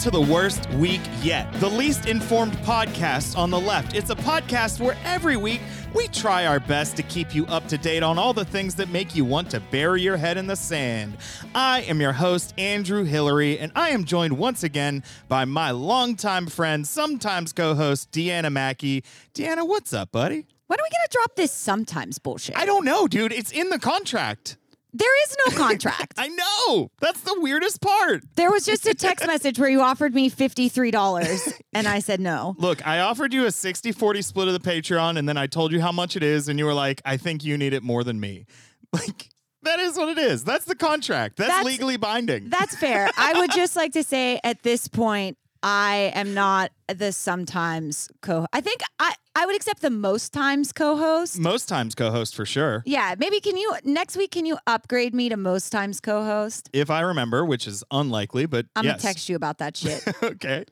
To the worst week yet, the least informed podcast on the left. It's a podcast where every week we try our best to keep you up to date on all the things that make you want to bury your head in the sand. I am your host, Andrew Hillary, and I am joined once again by my longtime friend, sometimes co host, Deanna Mackey. Deanna, what's up, buddy? When are we gonna drop this sometimes bullshit? I don't know, dude. It's in the contract. There is no contract. I know. That's the weirdest part. there was just a text message where you offered me $53 and I said no. Look, I offered you a 60 40 split of the Patreon, and then I told you how much it is, and you were like, I think you need it more than me. Like, that is what it is. That's the contract. That's, That's- legally binding. That's fair. I would just like to say at this point, I am not the sometimes co I think I, I would accept the most times co-host. Most times co host for sure. Yeah, maybe can you next week can you upgrade me to most times co-host? If I remember, which is unlikely, but I'm yes. gonna text you about that shit. okay.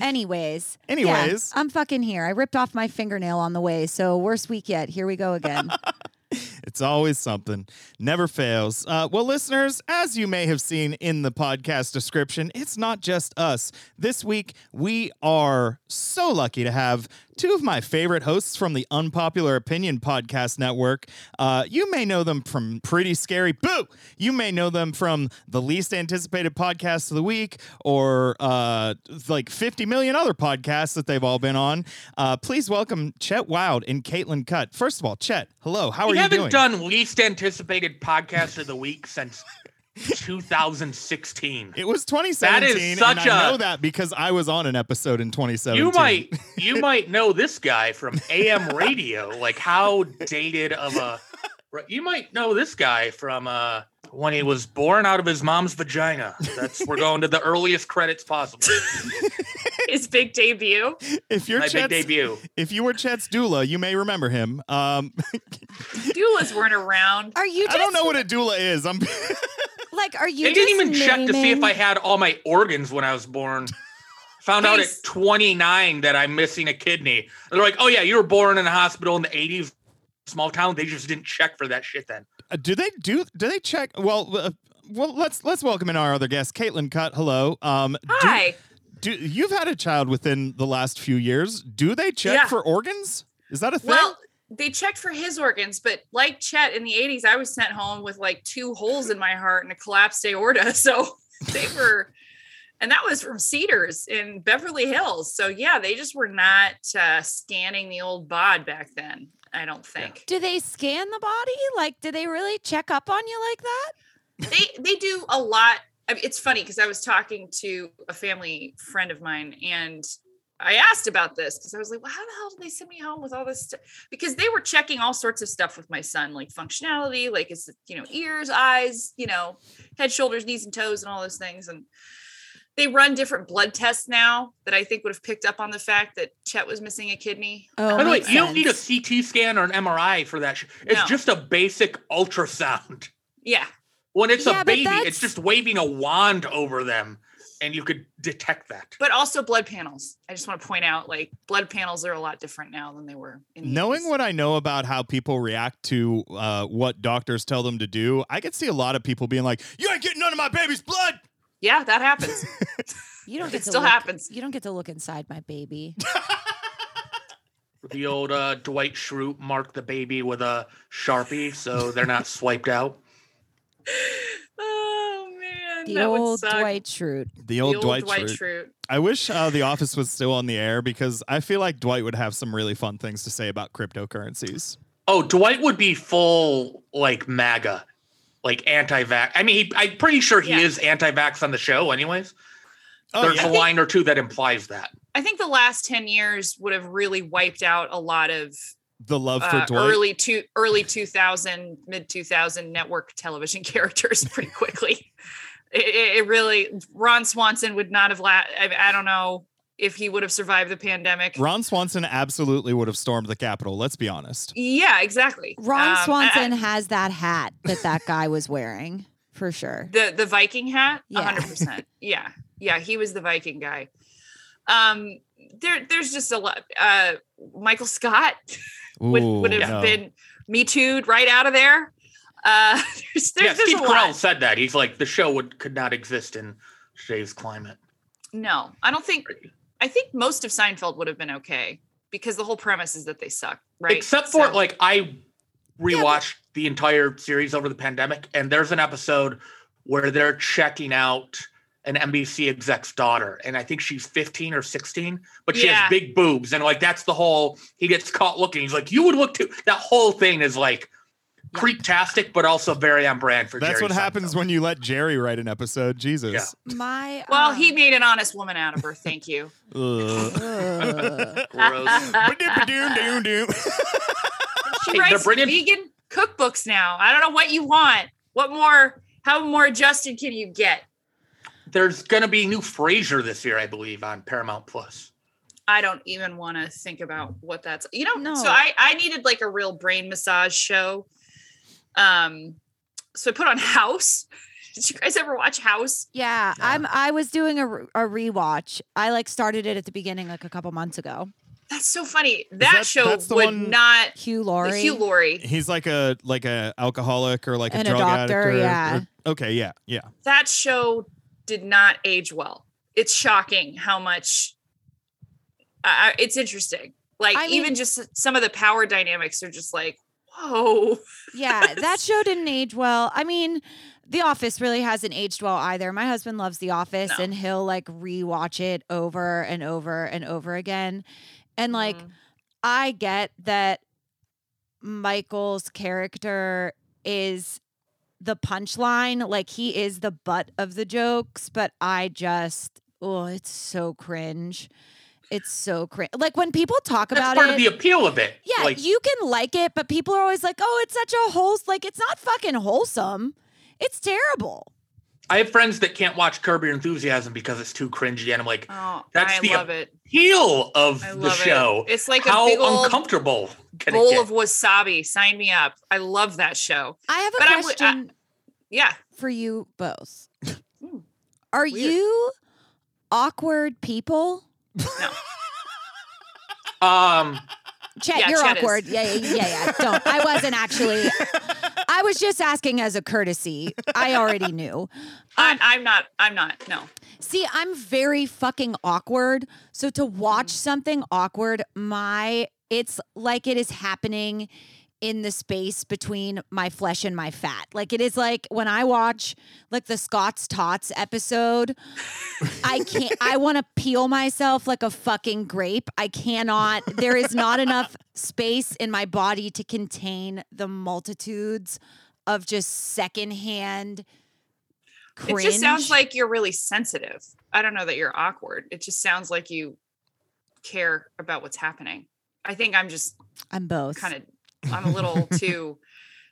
Anyways. yeah, Anyways. I'm fucking here. I ripped off my fingernail on the way, so worst week yet. Here we go again. It's always something. Never fails. Uh, well, listeners, as you may have seen in the podcast description, it's not just us. This week, we are so lucky to have two of my favorite hosts from the Unpopular Opinion Podcast Network. Uh, you may know them from Pretty Scary Boo. You may know them from the least anticipated podcast of the week or uh, like 50 million other podcasts that they've all been on. Uh, please welcome Chet Wild and Caitlin Cutt. First of all, Chet, hello. How are we you doing? We haven't done least anticipated podcast of the week since 2016. It was 2017, That is such and I a- know that because I was on an episode in 2017. You might you might know this guy from AM radio. Like how dated of a you might know this guy from uh when he was born out of his mom's vagina. That's we're going to the earliest credits possible. his big debut. if you're My big debut. if you were Chet's doula, you may remember him. Um, Doulas weren't around. Are you I don't know what a doula is. I'm like are you They didn't just even check to see if I had all my organs when I was born. Found out at 29 that I'm missing a kidney. They're like, "Oh yeah, you were born in a hospital in the 80s, small town." They just didn't check for that shit then. Uh, do they do do they check? Well, uh, well, let's let's welcome in our other guest, Caitlin Cutt. Hello. Um, do- Hi. Do, you've had a child within the last few years? Do they check Yeah. for organs? Is that a thing? Well, they checked for his organs, but like Chet in the 80s, I was sent home with like two holes in my heart and a collapsed aorta. So they were, and that was from Cedars in Beverly Hills. So yeah, they just were not uh, scanning the old bod back then. I don't think Do they scan the body? Like, do they really check up on you like that? they they do a lot. I mean, it's funny because I was talking to a family friend of mine and I asked about this because I was like, well, how the hell did they send me home with all this stuff? Because they were checking all sorts of stuff with my son, like functionality, like is you know, ears, eyes, you know, head, shoulders, knees, and toes, and all those things. And they run different blood tests now that I think would have picked up on the fact that Chet was missing a kidney. Oh, By the way, makes you don't need a. CT scan or an MRI for that. It's No. just a basic ultrasound. Yeah. When it's Yeah, a baby, it's just waving a wand over them, and you could detect that. But also blood panels. I just want to point out like blood panels are a lot different now than they were in the Knowing 80s. what I know about how people react to uh, what doctors tell them to do, I could see a lot of people being like, "You ain't getting none of my baby's blood." Yeah, that happens. You don't It get to still look- happens. You don't get to look inside my baby. The old uh, Dwight Schrute marked the baby with a sharpie, so they're not swiped out. Oh man, The old. Dwight Schrute. The The old, old Dwight, Dwight Schrute. Schrute. I wish uh, The Office was still on the air because I feel like Dwight would have some really fun things to say about cryptocurrencies. Oh, Dwight would be full like MAGA, like anti-vax. I mean, he, I'm pretty sure he Yeah. is anti-vax on the show, anyways. Oh, There's yeah. a line or two that implies that. I think the last ten years would have really wiped out a lot of the love for uh, Dwight. early two, early two thousand, mid two thousand network television characters pretty quickly. it, it, it really, Ron Swanson would not have. La- I, I don't know if he would have survived the pandemic. Ron Swanson absolutely would have stormed the Capitol. Let's be honest. Yeah, exactly. Ron Um, I- I- Swanson has that hat that that guy was wearing for sure. the the Viking hat, Yeah. hundred percent. Yeah, yeah, he was the Viking guy. Um, there, there's just a lot. Uh, Michael Scott would Ooh, would have no. been me too right out of there. Uh, there's, there's, yeah, there's Steve Carell said that. He's like, the show would could not exist in today's climate. No, I don't think. I think most of Seinfeld would have been okay because the whole premise is that they suck, right? Except for So- like I rewatched the entire series over the pandemic, and there's an episode where they're checking out an NBC exec's daughter, and I think she's 15 or 16, but she Yeah. has big boobs, and like that's the whole. He gets caught looking. He's like, "You would look too." That whole thing is like creeptastic, but also very on brand for. That's Jerry what happens Seinfeld. when you let Jerry write an episode. Jesus. My Well, um, he made an honest woman out of her. Thank you. Ugh. ugh. Gross. She Hey, they're writes bringing- vegan cookbooks now. I don't know what you want. What more? How more adjusted can you get? There's gonna be new Frasier this year, I believe, on Paramount Plus. I don't even want to think about what that's. You don't know, No. so I I needed like a real brain massage show. Um, so I put on House. Did you guys ever watch House? Yeah, Yeah. I'm. I was doing a, a rewatch. I like started it at the beginning, like a couple months ago. That's so funny. That, that- show that's would one- not. Hugh Laurie. Hugh Laurie. He's like a like a alcoholic or like a And a drug doctor, addict. or- yeah. or- okay, yeah, yeah. That show did not age well. It's shocking how much. Uh, it's interesting. Like I even mean- just some of the power dynamics are just like, whoa. yeah, that show didn't age well. I mean, The Office really hasn't aged well either. My husband loves The Office, No. and he'll like rewatch it over and over and over again. And like, Mm. I get that Michael's character is the punchline, like he is the butt of the jokes, but I just oh, it's so cringe. It's so cringe. Like when people talk That's about part it, of the appeal of it. yeah, like you can like it, but people are always like, "Oh, it's such a whole like it's not fucking wholesome. It's terrible." I have friends that can't watch Curb Your Enthusiasm because it's too cringy, and I'm like, Oh, That's I the love it. appeal of I the show. it. It's like a How big old uncomfortable can it bowl get? of wasabi. Sign me up. I love that show. I have a But I w- I- question Yeah. for you both. Are weird. you awkward people? um, Chet, Yeah, you're Chet is. awkward. Yeah, yeah, yeah, yeah. Don't. I wasn't actually. I was just asking as a courtesy. I already knew. I, I'm not. I'm not. No. See, I'm very fucking awkward. So to watch something awkward, my it's like it is happening in the space between my flesh and my fat. Like it is like when I watch like the Scott's Tots episode, I can't I want to peel myself like a fucking grape. I cannot there is not enough space in my body to contain the multitudes of just secondhand cringe. It just sounds like you're really sensitive. I don't know that you're awkward. It just sounds like you care about what's happening. I think I'm just I'm both. kind of. I'm a little too.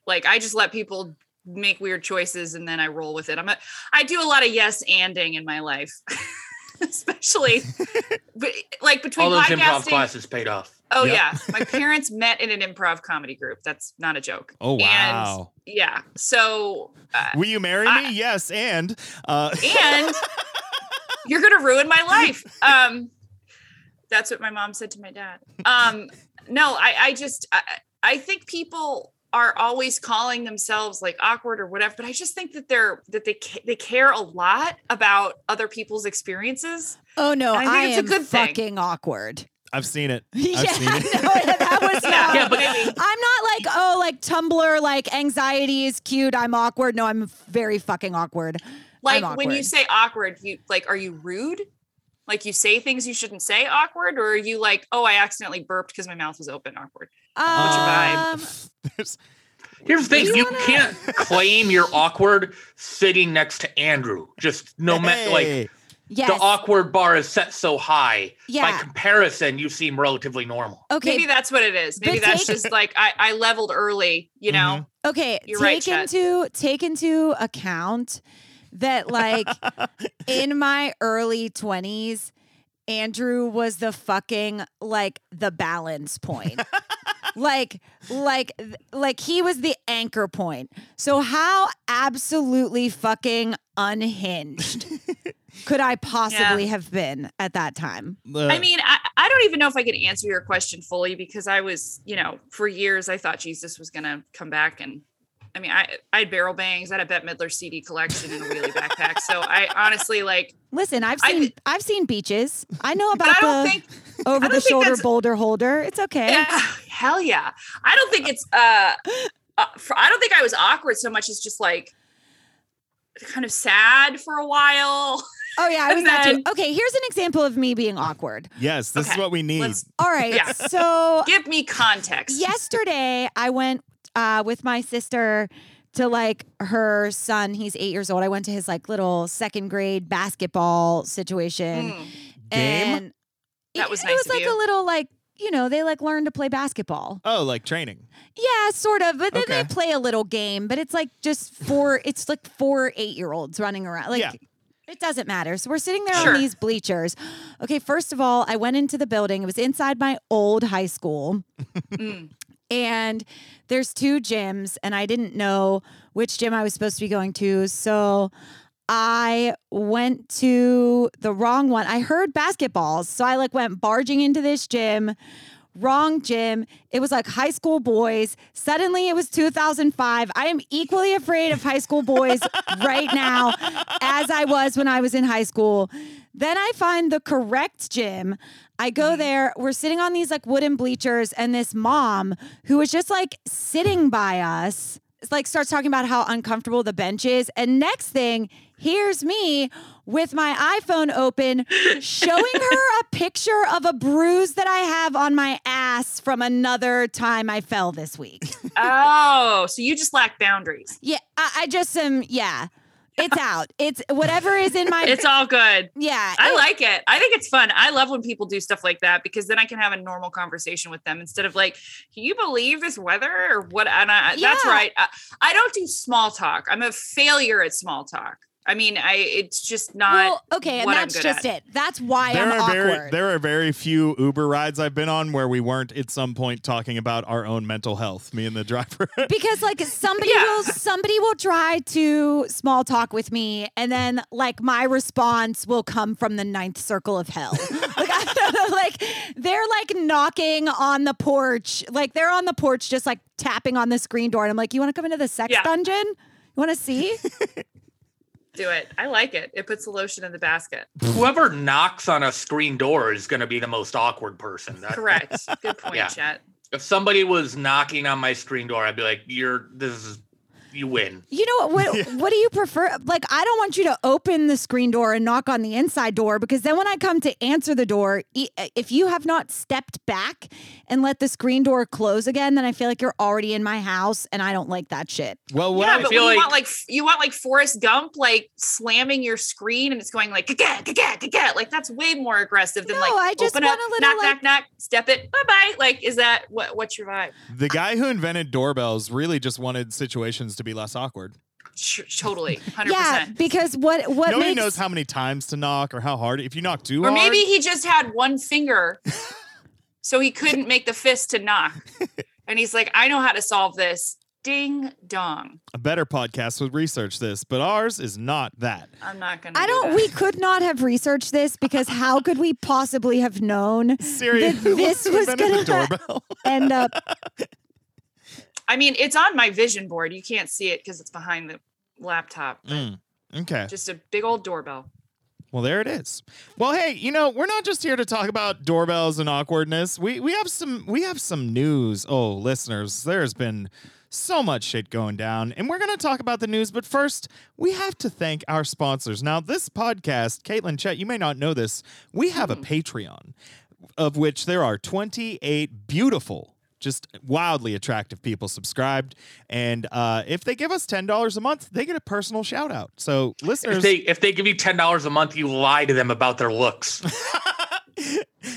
Like I just let people make weird choices and then I roll with it. I'm a. I do a lot of yes anding in my life. Especially, but like between all those improv podcasting, classes paid off. Oh Yep. yeah, my parents met in an improv comedy group. That's not a joke. Oh wow. And yeah, so uh, Will you marry I- me? yes, and uh, and you're gonna ruin my life. Um, that's what my mom said to my dad. Um, no, I, I just, I, I think people are always calling themselves like awkward or whatever, but I just think that they're that they ca- they care a lot about other people's experiences. Oh no, I I, think it's a am good thing. fucking awkward. I've seen it. yeah, I've seen it. no, that was Yeah, not. Yeah, but- I'm not like oh like Tumblr like anxiety is cute. I'm awkward. No, I'm very fucking awkward. Like I'm when you say awkward, you like, are you rude? Like you say things you shouldn't say awkward, or are you like, oh, I accidentally burped because my mouth was open, awkward? Um, vibe? There's the thing, You you, wanna- can't claim you're awkward sitting next to Andrew. Just no matter like Hey. yes. the awkward bar is set so high. Yeah. By comparison, you seem relatively normal. Okay. Maybe that's what it is. Maybe But that's take- just like I, I leveled early, you know. Okay, You're take right, Chet. into take into account that like in my early 20s Andrew was the fucking like the balance point. like like like he was the anchor point. So how absolutely fucking unhinged could I possibly have been at that time? I mean, I, I don't even know if I can answer your question fully because I was, you know, for years I thought Jesus was gonna come back and I mean, I I had barrel bangs, I had a Bette Midler CD collection in a wheelie backpack. So I honestly like, Listen, I've seen thi- I've seen beaches. I know about I don't the think over I the don't think shoulder boulder holder. It's okay. Yeah, hell yeah. I don't think it's uh, uh for, I don't think I was awkward so much as just like kind of sad for a while. Oh yeah, I was And that too. Okay, here's an example of me being awkward. Yes, this is what we need. let's- All right, Yeah. so Give me context. yesterday I went uh, with my sister to like her son. He's eight years old. I went to his like little second grade basketball situation, Mm. Game? and That was it, nice was of like you. a little like you know they like learn to play basketball. Oh, like training. Yeah, sort of. But then Okay. they play a little game, but it's like just four. It's like four eight year olds running around. Like Yeah. it doesn't matter. So we're sitting there Sure. on these bleachers. Okay, first of all, I went into the building. It was inside my old high school, Mm. And there's two gyms, and I didn't know which gym I was supposed to be going to. So I went to the wrong one. I heard basketballs. So I like went barging into this gym. Wrong gym. It was like high school boys. Suddenly it was 2005. I am equally afraid of high school boys right now as I was when I was in high school. Then I find the correct gym. I go mm-hmm. there. We're sitting on these like wooden bleachers, and this mom who was just like sitting by us like starts talking about how uncomfortable the bench is. And next thing, here's me with my iPhone open showing her a picture of a bruise that I have on my ass from another time I fell this week. Oh, so you just lack boundaries. Yeah, I, I just am, yeah. It's out. It's whatever is in my It's all good. yeah. I like it. I think it's fun. I love when people do stuff like that because then I can have a normal conversation with them instead of like, "Can you believe this weather?" or what. And I, that's right. I, I don't do small talk. I'm a failure at small talk. I mean, I it's just not. well, okay, and what I'm that's good just at. it. That's why there I'm are awkward. very there are very few Uber rides I've been on where we weren't at some point talking about our own mental health. Me and the driver. because like somebody Yeah. will somebody will try to small talk with me and then like my response will come from the ninth circle of hell like, I know, like they're like knocking on the porch like they're on the porch just like tapping on the screen door and i'm like you want to come into the sex Yeah. dungeon you want to see do it. I like it. It puts the lotion in the basket. Whoever knocks on a screen door is going to be the most awkward person. That- Correct. Good point, Yeah. Chet. If somebody was knocking on my screen door, I'd be like, "You're this is you win." You know what? What, what do you prefer? Like, I don't want you to open the screen door and knock on the inside door because then when I come to answer the door, e- uh, if you have not stepped back and let the screen door close again, then I feel like you're already in my house and I don't like that shit. well, what yeah, I, but when feel you like- want like you want like Forrest Gump like slamming your screen and it's going like gagat gagat gagat like that's way more aggressive than No, like I just open up, want a little, knock like- knock knock step it bye bye like is that what what's your vibe? the guy who invented doorbells really just wanted situations to be less awkward. Sh- totally, hundred Yeah, percent. because what what Nobody makes knows how many times to knock or how hard. If you knock too Or hard, maybe he just had one finger, so he couldn't make the fist to knock, and he's like, I know how to solve this. Ding dong. a better podcast would research this, but ours is not that. I'm not gonna. I do don't. that. We could not have researched this because how could we possibly have known Siri, Th- who this was gonna- doorbell. end up? I mean, it's on my vision board. You can't see it because it's behind the laptop. Mm, okay. Just a big old doorbell. Well, there it is. Well, hey, you know, we're not just here to talk about doorbells and awkwardness. We we have some we have some news. Oh, listeners, there's been so much shit going down, and we're going to talk about the news. But first, we have to thank our sponsors. Now, this podcast, Caitlin Chet, you may not know this, we have a Patreon, of which there are 28 beautiful. Just wildly attractive people subscribed, and uh, if they give us ten dollars a month, they get a personal shout out. So, listeners, If they if they give you ten dollars a month, you lie to them about their looks.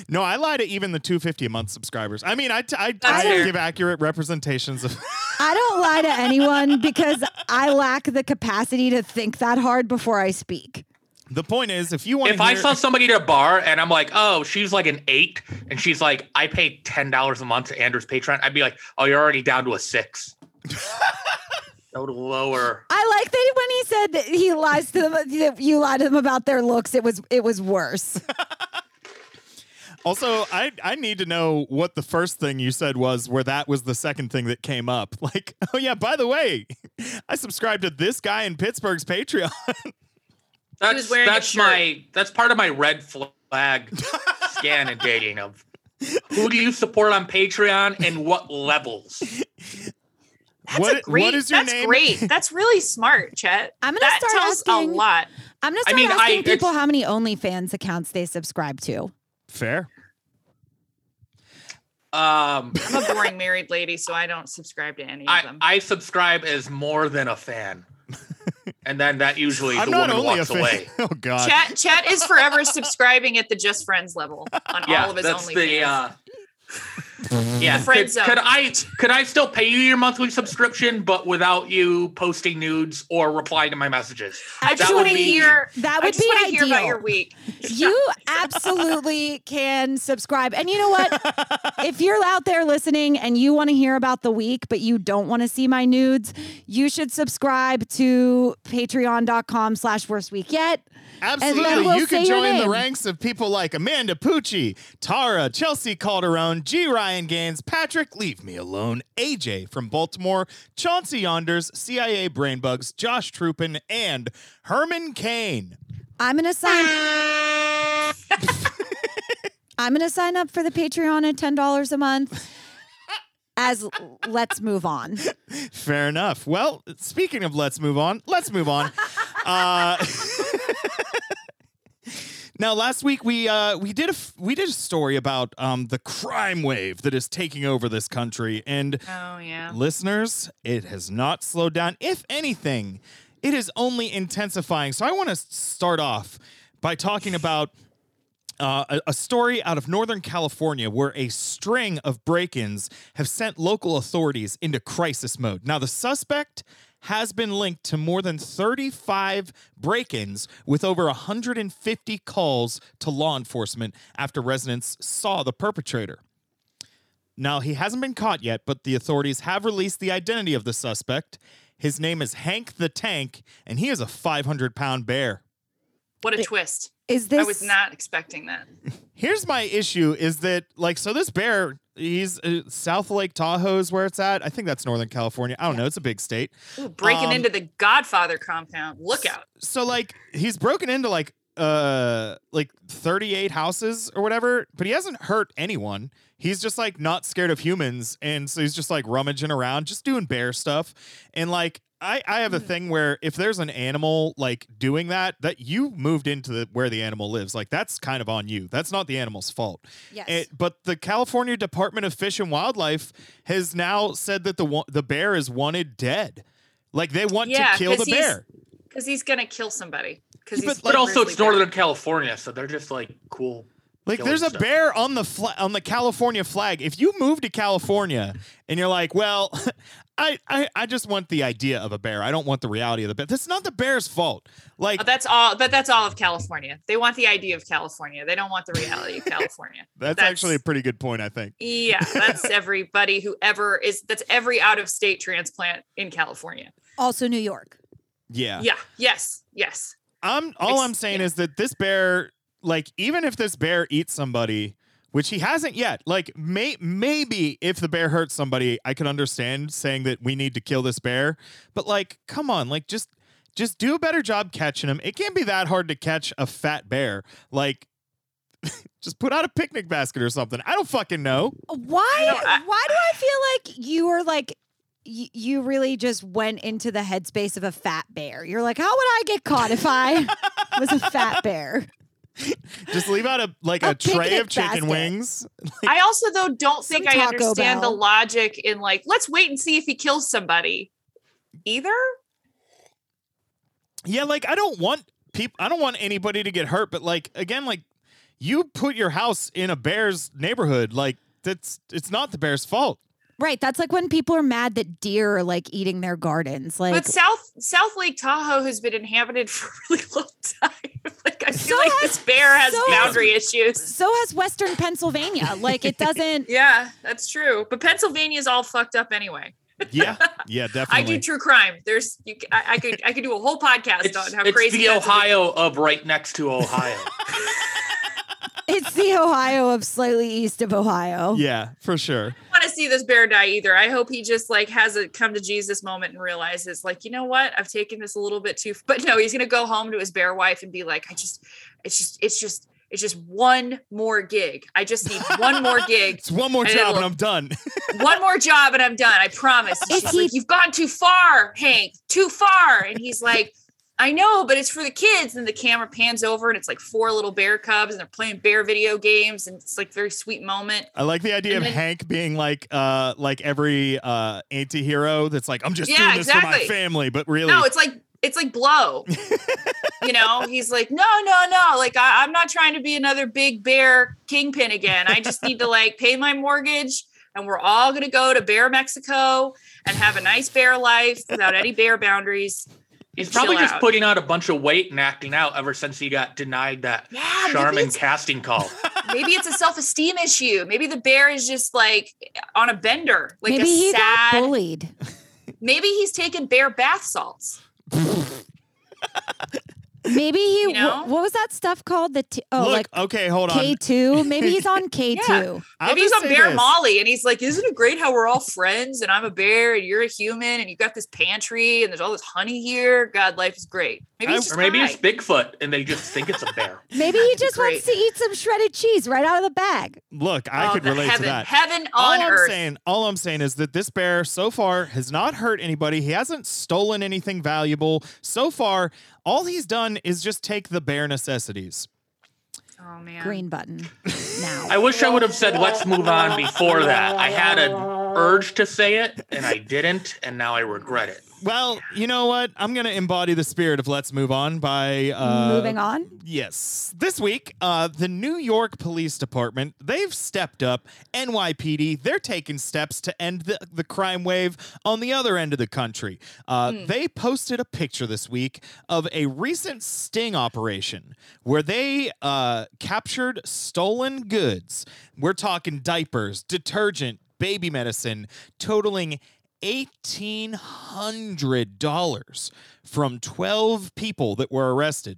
No, I lie to even the 250 a month subscribers. I mean, I, t- I, I give accurate representations of. I don't lie to anyone because I lack the capacity to think that hard before I speak. The point is, if you want if to I saw somebody at a bar and I'm like, oh, she's like an eight, and she's like, I pay ten dollars a month to Andrew's Patreon, I'd be like, oh, you're already down to a six. Go to lower. I like that when he said that he lies to them. that You lied to them about their looks. It was it was worse. Also, I I need to know what the first thing you said was where that was the second thing that came up. Like, oh yeah, by the way, I subscribed to this guy in Pittsburgh's Patreon. That's wearing a that's shirt. my that's part of my red flag scan and dating of who do you support on Patreon and what levels. That's What- a great, what is your that's name? great. That's really smart, Chet. I'm gonna that start tells asking- a lot. I'm gonna I start mean, I- asking people how many OnlyFans accounts they subscribe to. Fair. Um, I'm a boring married lady, so I don't subscribe to any of them. I subscribe as more than a fan, and then that usually I'm the not woman only a walks fan. away. Oh god. Chat Chet is forever subscribing at the just friends level on Yeah, all of his that's OnlyFans. the. Uh, Mm-hmm. yeah, Friend could, zone. could I could I still pay you your monthly subscription, but without you posting nudes or replying to my messages? I that just would want to be- hear. That I would just be ideal. hear about your week. you absolutely can subscribe. And you know what? if you're out there listening and you want to hear about the week, but you don't want to see my nudes, you should subscribe to patreon.com slash worst week yet. Absolutely. then we'll you can join the ranks of people like Amanda Pucci, Tara, Chelsea Calderon, G. Ryan Gaines, Patrick, Leave Me Alone, AJ from Baltimore, Chauncey Yonders, CIA Brainbugs, Josh Troopin, and Herman Kane. I'm gonna sign I'm gonna sign up for the Patreon at ten dollars a month. As let's move on. Fair enough. Well, speaking of let's move on, let's move on. uh, now, last week we uh, we did a f- we did a story about um, the crime wave that is taking over this country, and Oh yeah. listeners, it has not slowed down. If anything, it is only intensifying. So I want to start off by talking about uh, a, a story out of Northern California where a string of break ins have sent local authorities into crisis mode. Now, the suspect has been linked to more than 35 break ins with over 150 calls to law enforcement after residents saw the perpetrator. Now, he hasn't been caught yet, but the authorities have released the identity of the suspect. His name is Hank the Tank, and he is a 500 pound bear. What a twist. Is this I was not expecting that. Here's my issue is that, like, so this bear, he's uh, South Lake Tahoe is where it's at. I think that's Northern California. I don't know. It's a big state. Ooh, breaking Um, into the Godfather compound. Look out. So, like, he's broken into like, uh, like 38 houses or whatever, but he hasn't hurt anyone. He's just like not scared of humans. And so he's just like rummaging around, just doing bear stuff. And like, I, I have a mm. thing where if there's an animal like doing that, that you moved into the where the animal lives, like that's kind of on you. That's not the animal's fault. Eh, yes. It, but the California Department of Fish and Wildlife has now said that the the bear is wanted dead. Like they want Yeah, to kill the bear. Because he's gonna kill somebody. Because But- he's But also, grizzly it's bear. Northern California, so they're just like cool. Like killing there's a stuff. bear on the fla- on the California flag. If you move to California and you're like, well, I, I I just want the idea of a bear. I don't want the reality of the bear. That's not the bear's fault. Like Oh, that's all, but that's all of California. They want the idea of California. They don't want the reality of California. that's, that's- actually a pretty good point. I think. Yeah, that's everybody who ever is. That's every out of state transplant in California. also New York. Yeah. Yeah. Yes. Yes. I'm all Ex- I'm saying yeah. is that this bear, like, even if this bear eats somebody, which he hasn't yet, like, may maybe if the bear hurts somebody, I could understand saying that we need to kill this bear. But like, come on, like, just just do a better job catching him. It can't be that hard to catch a fat bear. Like, just put out a picnic basket or something. I don't fucking know. Why? No, I- why do I feel like you were like y- you really just went into the headspace of a fat bear? You're like, how would I get caught if I was a fat bear? Just leave out a like A a, tray of chicken basket. wings. I also though don't think I understand Bell. the logic in like let's wait and see if he kills somebody. Either. Yeah, like I don't want people I don't want anybody to get hurt, but like again, like you put your house in a bear's neighborhood, like that's it's not the bear's fault. Right. That's like when people are mad that deer are like eating their gardens. Like but South South Lake Tahoe has been inhabited for a really long time. Like So like has- this bear has so has- boundary issues. so has Western Pennsylvania. Like it doesn't Yeah, that's true. But Pennsylvania is all fucked up anyway. Yeah, yeah, definitely. I do true crime. There's you. c- I, I could I could do a whole podcast It's, on how it's crazy the Ohio of right next to Ohio. it it's the Ohio of slightly east of Ohio. Yeah, for sure. I want to see this bear die either. I hope he just like has a come to Jesus moment and realizes like, you know what? I've taken this a little bit too but no, he's going to go home to his bear wife and be like, I just it's just it's just it's just one more gig. I just need one more gig. It's one more And job and I'm done. one more job and I'm done. I promise. She's he- like, You've gone too far, Hank, too far. And he's like, I know, but it's for the kids. And the camera pans over and it's like four little bear cubs and they're playing bear video games. And it's like very sweet moment. I like the idea of then- Hank being like uh like every uh anti-hero that's like I'm just Yeah, doing this for my family, but really No, it's like it's like blow. you know, he's like, no, no, no. Like I, I'm not trying to be another big bear kingpin again. I just need to like pay my mortgage, and we're all gonna go to Bear Mexico and have a nice bear life without any bear boundaries. He's probably just out. putting out a bunch of weight and acting out ever since he got denied that Yeah, Charmin casting call. maybe it's a self-esteem issue. Maybe the bear is just like on a bender, like Maybe a he got sad. bullied. Maybe he's taking bear bath salts. Maybe he. You know? wh- what was that stuff called? The t- oh, Look, like okay, hold on. K two. Maybe he's on K two. Yeah. Maybe he's on Bear this. Molly and he's like, Isn't it great how we're all friends and I'm a bear and you're a human and you got this pantry and there's all this honey here? God, life is great. Maybe I- he's just or maybe high. it's Bigfoot and they just think it's a bear. Maybe he just wants to eat some shredded cheese right out of the bag. Look, I Oh, could relate heaven, to that. Heaven all on I'm earth. saying, all I'm saying is that this bear so far has not hurt anybody. He hasn't stolen anything valuable. So far, all he's done is just take the bare necessities. Oh man. Green button now. I wish I would have said let's move on before that. I had an urge to say it and I didn't, and now I regret it. Well, you know what? I'm going to embody the spirit of let's move on by uh, Moving on. Yes. This week, uh, the New York Police Department, they've stepped up. NYPD, they're taking steps to end the, the crime wave on the other end of the country. Uh, They posted a picture this week of a recent sting operation where they uh, captured stolen goods. We're talking diapers, detergent, baby medicine, totaling $1,800 from 12 people that were arrested.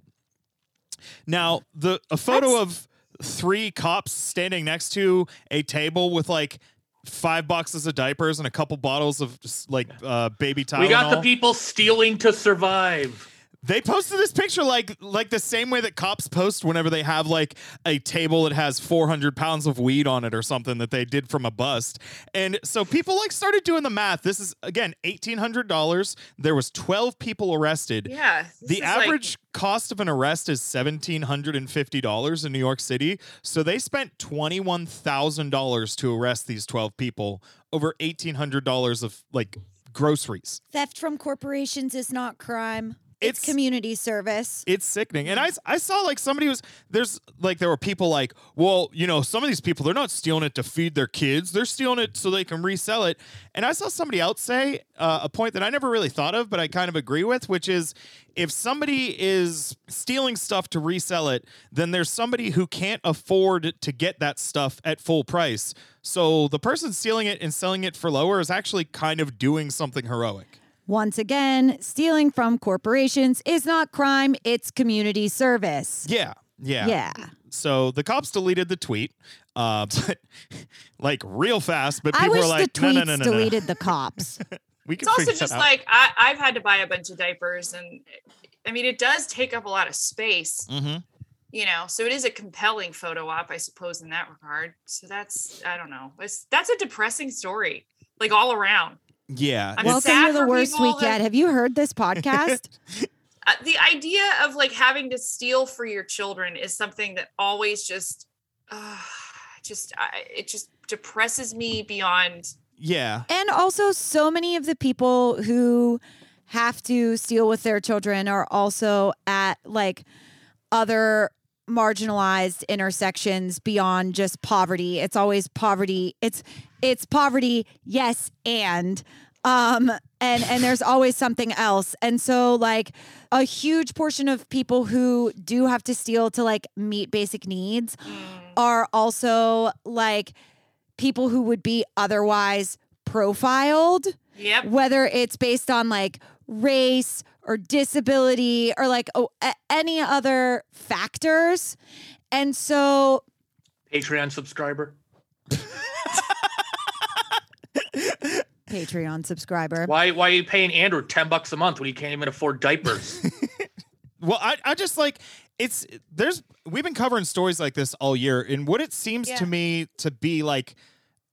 Now, the a photo That's- of three cops standing next to a table with like five boxes of diapers and a couple bottles of just, like uh, baby Tylenol. We got the people stealing to survive. They posted this picture like like the same way that cops post whenever they have like a table that has 400 pounds of weed on it or something that they did from a bust. And so people like started doing the math. This is again $1800. There was 12 people arrested. Yeah. The is like- average cost of an arrest is $1,750 in New York City. So they spent $21,000 to arrest these 12 people over $1,800 of like groceries. Theft from corporations is not crime. It's, It's- community service. It's sickening. And I, I saw like somebody was, there's like, there were people like, well, you know, some of these people, they're not stealing it to feed their kids. They're stealing it so they can resell it. And I saw somebody else say uh, a point that I never really thought of, but I kind of agree with, which is if somebody is stealing stuff to resell it, then there's somebody who can't afford to get that stuff at full price. So the person stealing it and selling it for lower is actually kind of doing something heroic. Once again, stealing from corporations is not crime, it's community service. Yeah. Yeah. Yeah. So the cops deleted the tweet, uh, but like real fast. But I people wish were like, the no, tweets no, no, no, no. deleted the cops. We can It's also just out. like I, I've had to buy a bunch of diapers and I mean it does take up a lot of space. Mhm. you know so it is a compelling photo op i suppose in that regard so that's i don't know it's that's a depressing story like all around Yeah. I'm Welcome to the worst week that- yet. Have you heard this podcast? uh, the idea of like having to steal for your children is something that always just uh, just I, it just depresses me beyond yeah. and also, so many of the people who have to steal with their children are also at like other marginalized intersections beyond just poverty. It's always poverty. It's it's poverty, yes, and um and and there's always something else. And so like a huge portion of people who do have to steal to like meet basic needs are also like people who would be otherwise profiled, yep whether it's based on like race or disability or like oh, a- any other factors. And so Patreon subscriber. Patreon subscriber. Why why are you paying Andrew ten bucks a month when you can't even afford diapers? Well, I, I just like it's there's we've been covering stories like this all year, and what it seems Yeah. to me to be like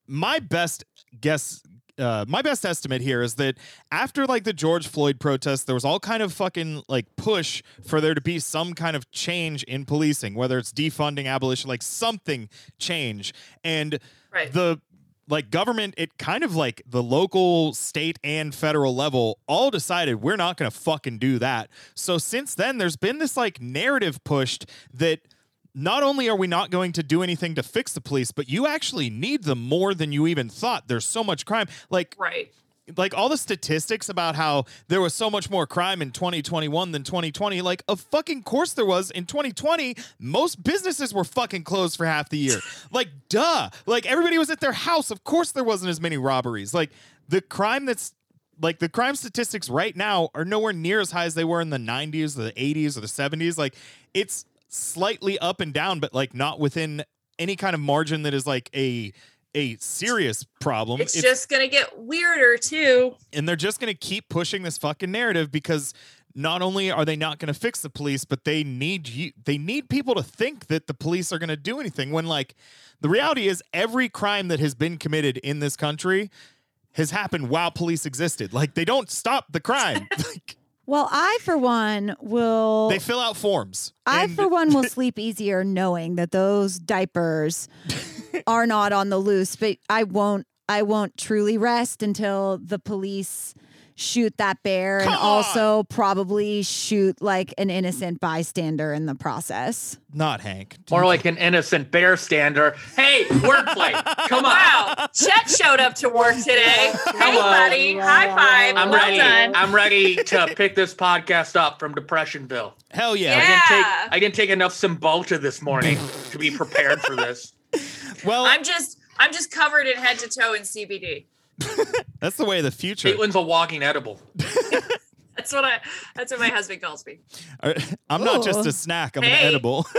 my best guess. Uh, my best estimate here is that after like the George Floyd protest, there was all kind of fucking like push for there to be some kind of change in policing, whether it's defunding, abolition, like something change. And Right. the like government it kind of like the local state and federal level all decided we're not going to fucking do that so since then there's been this like narrative pushed that not only are we not going to do anything to fix the police but you actually need them more than you even thought. There's so much crime. Like right. like all the statistics about how there was so much more crime in 2021 than 2020 like of fucking course there was. In 2020 most businesses were fucking closed for half the year. Like duh. Like everybody was at their house. Of course there wasn't as many robberies. Like the crime that's like the crime statistics right now are nowhere near as high as they were in the 90s or the 80s or the 70s like it's slightly up and down but like not within any kind of margin that is like a a serious problem. It's, just gonna get weirder too. and they're just going to keep pushing this fucking narrative because not only are they not going to fix the police but they need you they need people to think that the police are going to do anything when like the reality is every crime that has been committed in this country has happened while police existed. Like they don't stop the crime. Like, Well, I for one will they fill out forms I And- for one will sleep easier knowing that those diapers are not on the loose, but I won't I won't truly rest until the police shoot that bear and Come on! also probably shoot like an innocent bystander in the process. not hank More like an innocent bear stander. Hey, wordplay. Come on. Wow. Chet showed up to work today. Hey, Hello. buddy. High five. I'm well ready. done. I'm ready to pick this podcast up from Depressionville. hell yeah, I didn't take Yeah. I didn't take enough Cymbalta this morning to be prepared for this. well I'm just I'm just covered in head to toe in CBD. that's the way of the future Caitlin's a walking edible. That's what I that's what my husband calls me. i'm not just a snack i'm an edible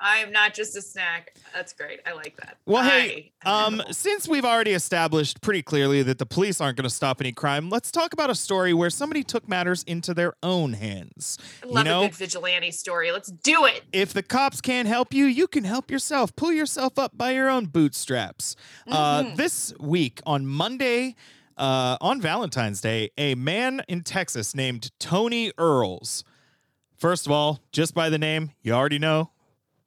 I am not just a snack. That's great. I like that. Well, hey, I am um, edible. since we've already established pretty clearly that the police aren't going to stop any crime, let's talk about a story where somebody took matters into their own hands. I You love know, a good vigilante story. Let's do it. if the cops can't help you, you can help yourself. Pull yourself up by your own bootstraps. Uh, Mm-hmm. this week on Monday, uh, on Valentine's Day, a man in Texas named Tony Earls. First of all, just by the name, you already know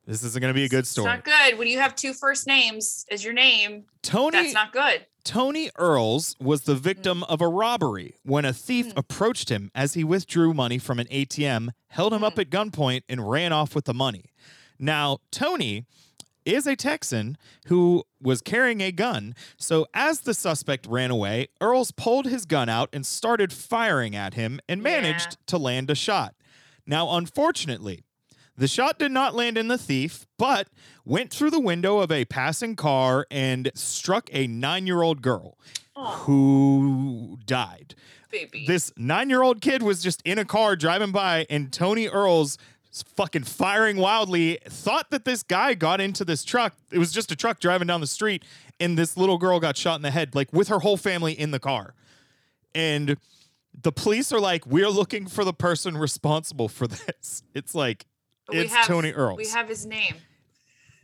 this isn't going to be a good It's story. not good when you have two first names as your name. Tony That's not good. Tony Earls was the victim of a robbery when a thief approached him as he withdrew money from an ATM, held him up at gunpoint, and ran off with the money. Now, Tony is a Texan who was carrying a gun. So, as the suspect ran away, Earls pulled his gun out and started firing at him and managed Yeah. to land a shot. Now, unfortunately, the shot did not land in the thief, but went through the window of a passing car and struck a nine year old girl who died. baby. This nine year old kid was just in a car driving by, and Tony Earls fucking firing wildly thought that this guy got into this truck. It was just a truck driving down the street, and this little girl got shot in the head, like with her whole family in the car. And the police are like, We're looking for the person responsible for this. It's like, we it's have- Tony Earl. We have his name.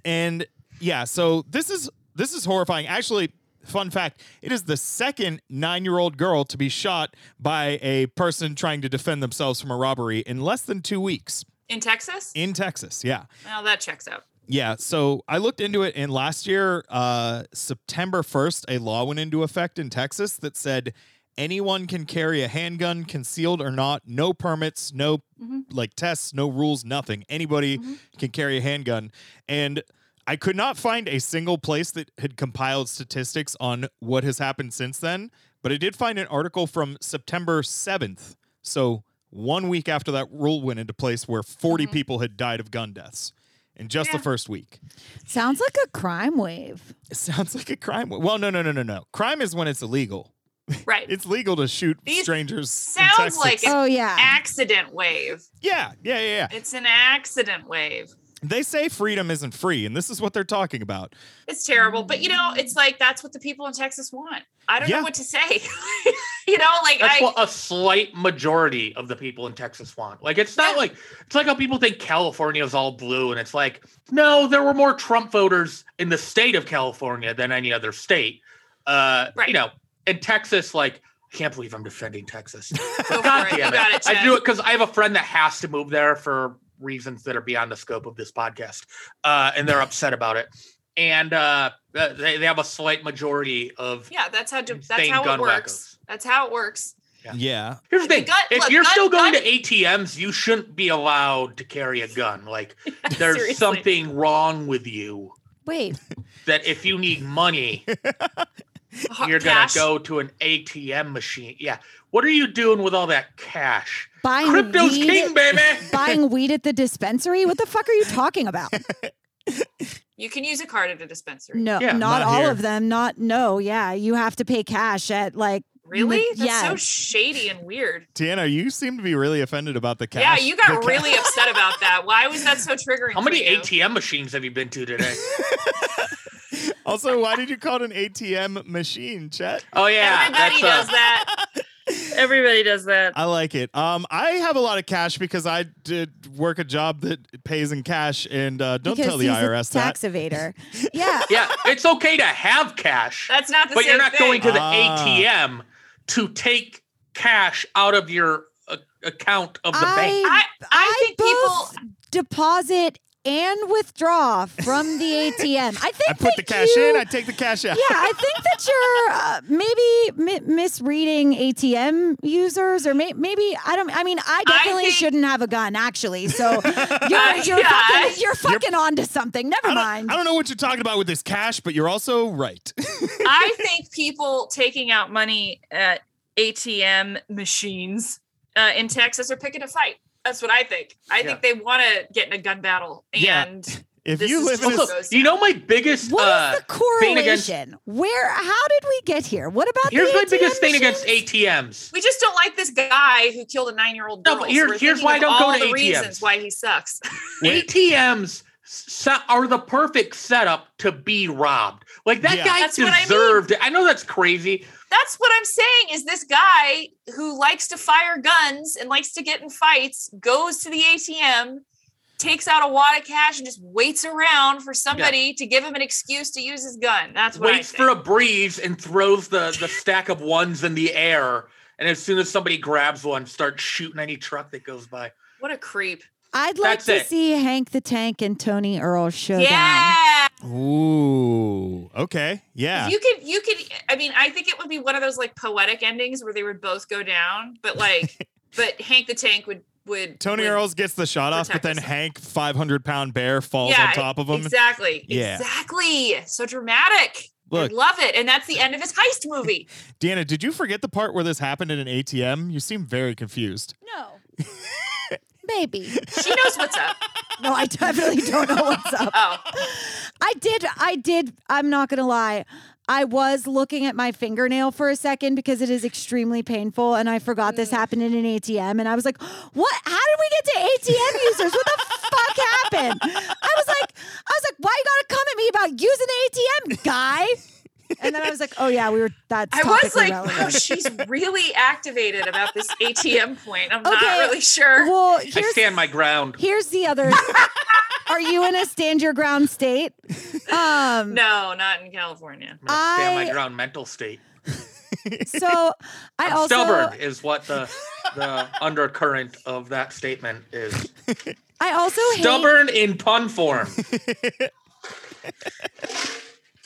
And yeah, so this is this is horrifying. Actually, fun fact, it is the second 9-year-old girl to be shot by a person trying to defend themselves from a robbery in less than 2 weeks In Texas? in Texas. Yeah. well, that checks out. Yeah, so I looked into it and last year uh September 1st a law went into effect in Texas that said anyone can carry a handgun concealed or not, no permits, no like tests, no rules, nothing. Anybody can carry a handgun. And I could not find a single place that had compiled statistics on what has happened since then, but I did find an article from September 7th. So, one week after that rule went into place where 40 mm-hmm. people had died of gun deaths in just the first week. Sounds like a crime wave. It sounds like a crime. Wave. Well, no, no, no, no, no. Crime is when it's illegal. Right. It's legal to shoot These strangers. in sounds Texas. like an Oh yeah. accident wave. yeah, yeah, yeah, yeah. It's an accident wave. They say freedom isn't free, and this is what they're talking about. It's terrible, but you know, it's like that's what the people in Texas want. I don't Yeah. know what to say. you know, like That's I what a slight majority of the people in Texas want. Like it's not Yeah. like it's like how people think California is all blue, and it's like no, there were more Trump voters in the state of California than any other state. Uh, Right. You know, in Texas, like I can't believe I'm defending Texas. Go God for it. damn You got it, I do it because I have a friend that has to move there for reasons that are beyond the scope of this podcast, uh, and they're upset about it. And uh, they, they have a slight majority of yeah, that's how that's how it works. wackos. That's how it works. Yeah. Here's the The thing: gun- if look, you're gun- still going gun- to ATMs, you shouldn't be allowed to carry a gun. Like there's Seriously. something wrong with you. Wait, That if you need money, Hard you're cash. gonna go to an ATM machine. Yeah. What are you doing with all that cash? buying Crypto's weed, king, baby. buying weed at the dispensary? What the fuck are you talking about? You can use a card at a dispensary. No, Yeah, not, not all here. of them. Not no. Yeah, you have to pay cash at like. Really? Ma- That's so shady and weird. Deanna, you seem to be really offended about the cash. yeah, you got really upset about that. Why was that so triggering? How for many you? ATM machines have you been to today? Also, why did you call it an ATM machine, Chet? Oh yeah, Everybody that's, does uh, that. Everybody does that. I like it. Um, I have a lot of cash because I did work a job that pays in cash, and uh, don't because tell the he's IRS a that. tax evader. yeah. yeah, it's okay to have cash, That's not the but same you're not thing. going to the Ah. ATM to take cash out of your uh, account of the bank. I, I, think both people. deposit and withdraw from the ATM. I think I put the cash you- in, I take the cash out. yeah, I think that you're uh, maybe mi- misreading ATM users, or may- maybe I don't. I mean, I definitely think- shouldn't have a gun, actually. So you're Uh, you're yeah, I- fucking you're fucking onto something. Never I mind. I don't know what you're talking about with this cash, but you're also right. I think people taking out money at ATM machines uh, in Texas are picking a fight. That's what I think. I think they want to get in a gun battle, Yeah. and if you is live in a just- Also, you know my biggest what uh, the thing against- correlation? Where? How did we get here? What about here's the my ATM biggest thing against ATMs. we just don't like this guy who killed a nine-year-old No, girl. but here- we're here's why I don't go to the ATMs. reasons why he sucks. ATMs se- are the perfect setup to be robbed. Like that Yeah. guy That's what I mean. deserved it. I know that's crazy. That's what I'm saying. Is this guy who likes to fire guns and likes to get in fights goes to the ATM, takes out a wad of cash, and just waits around for somebody to give him an excuse to use his gun. That's what Waits I for a breeze and throws the the stack of ones in the air. And as soon as somebody grabs one, starts shooting any truck that goes by. what a creep. I'd like That's to it. see Hank the Tank and Tony Earl showdown. Yeah. Ooh, okay, yeah. You could you could I mean, I think it would be one of those like poetic endings where they would both go down, but like but Hank the Tank would would Tony would, Earls gets the shot off, but then us. Hank, 500 pound bear, falls Yeah, on top of him. Exactly. Yeah. Exactly. So dramatic. Look, I love it. And that's the end of his heist movie. Deanna, did you forget the part where this happened in an ATM? You seem very confused. No. Maybe. She knows what's up. No, I definitely don't know what's up. Oh. I did. I did. I'm not going to lie. I was looking at my fingernail for a second because it is extremely painful, and I forgot this mm. happened in an ATM. And I was like, "What? How did we get to ATM users? What the fuck happened?" I was like, "I was like, why you gotta come at me about using the ATM, guy?" And then I was like, "Oh yeah, we were." That's I was topically like, wow, she's really activated about this ATM point. I'm not really sure. Well, I stand my ground. here's the other. Are you in a stand your ground state? Um, No, not in California. I'm gonna stand my ground mental state. So I I'm also stubborn is what the the undercurrent of that statement is. I also hate Stubborn in pun form.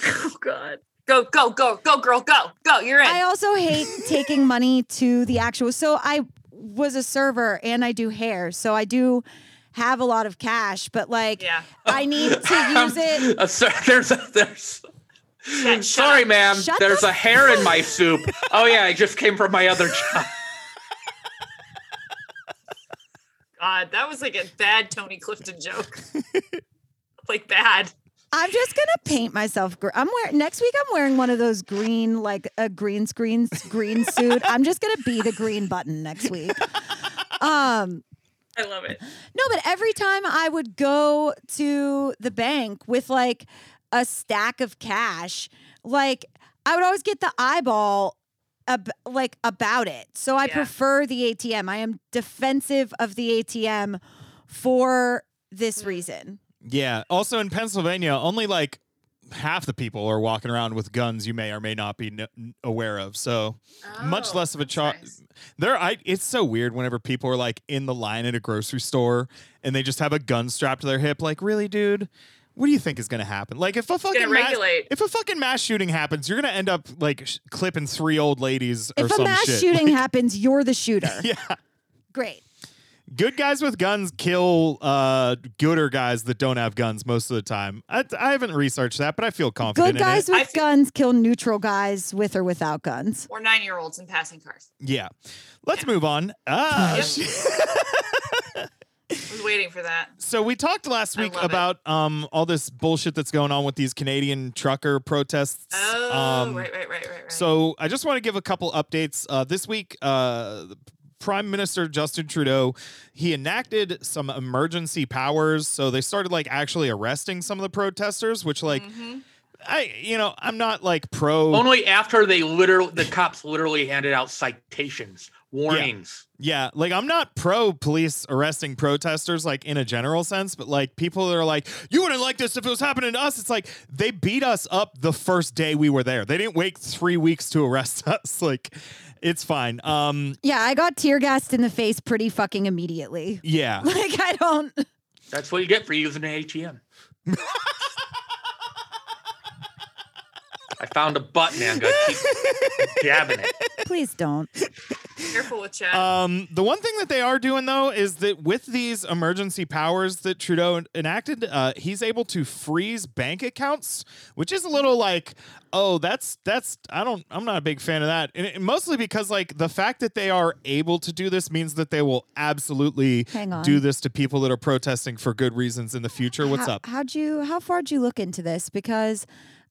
Oh God. Go, go, go, go, girl, go, go. You're in. I also hate taking money to the actual. So I was a server and I do hair, so I do have a lot of cash, but like yeah. I need to use it. Uh, sir, there's a, there's. shut Sorry, up. ma'am. Shut there's the a hair in my soup. Oh yeah, I just came from my other job. God, that was like a bad Tony Clifton joke. like bad. I'm just gonna paint myself. Gr- I'm wearing next week. I'm wearing one of those green, like a green screen green suit. I'm just gonna be the green button next week. Um, I love it. No, but every time I would go to the bank with like a stack of cash, like I would always get the eyeball ab- like about it. So I Yeah. prefer the ATM. I am defensive of the ATM for this Mm. reason. Yeah. Also in Pennsylvania, only like half the people are walking around with guns you may or may not be kn- aware of. So much Oh, less of a that's charge. nice. There, I. It's so weird whenever people are like in the line at a grocery store and they just have a gun strapped to their hip. Like, really, dude? What do you think is going to happen? Like, if a fucking mass, if a fucking mass shooting happens, you're going to end up like sh- clipping three old ladies or If a some mass shit. shooting happens, you're the shooter. yeah. Great. Good guys with guns kill uh, gooder guys that don't have guns most of the time. I, I haven't researched that, but I feel confident Good guys in it. with I feel- guns kill neutral guys with or without guns. Or nine year olds in passing cars. Yeah. Let's move on. Uh, Yep. I was waiting for that. So we talked last week about um all this bullshit that's going on with these Canadian trucker protests. Oh, um, right, right, right, right, right. So I just want to give a couple updates. Uh, this week, uh, the Prime Minister Justin Trudeau he enacted some emergency powers. So they started like actually arresting some of the protesters, which like Mhm. I you know I'm not like pro. Only after they literally, the cops literally handed out citations, warnings. Yeah, like I'm not pro police arresting protesters, like in a general sense, but like people that are like, you wouldn't like this if it was happening to us. It's like they beat us up the first day we were there. They didn't wait three weeks to arrest us. Like, it's fine. Um, Yeah, I got tear gassed in the face pretty fucking immediately. yeah. Like I don't That's what you get for using an ATM. I found a button and I'm gonna keep jabbing it. please don't. Careful with Chet. Um, the one thing that they are doing though is that with these emergency powers that Trudeau enacted, uh, he's able to freeze bank accounts, which is a little like, oh, that's that's I don't I'm not a big fan of that, and it, mostly because like the fact that they are able to do this means that they will absolutely Hang on. do this to people that are protesting for good reasons in the future. What's how, up? How'd you how far did you look into this? Because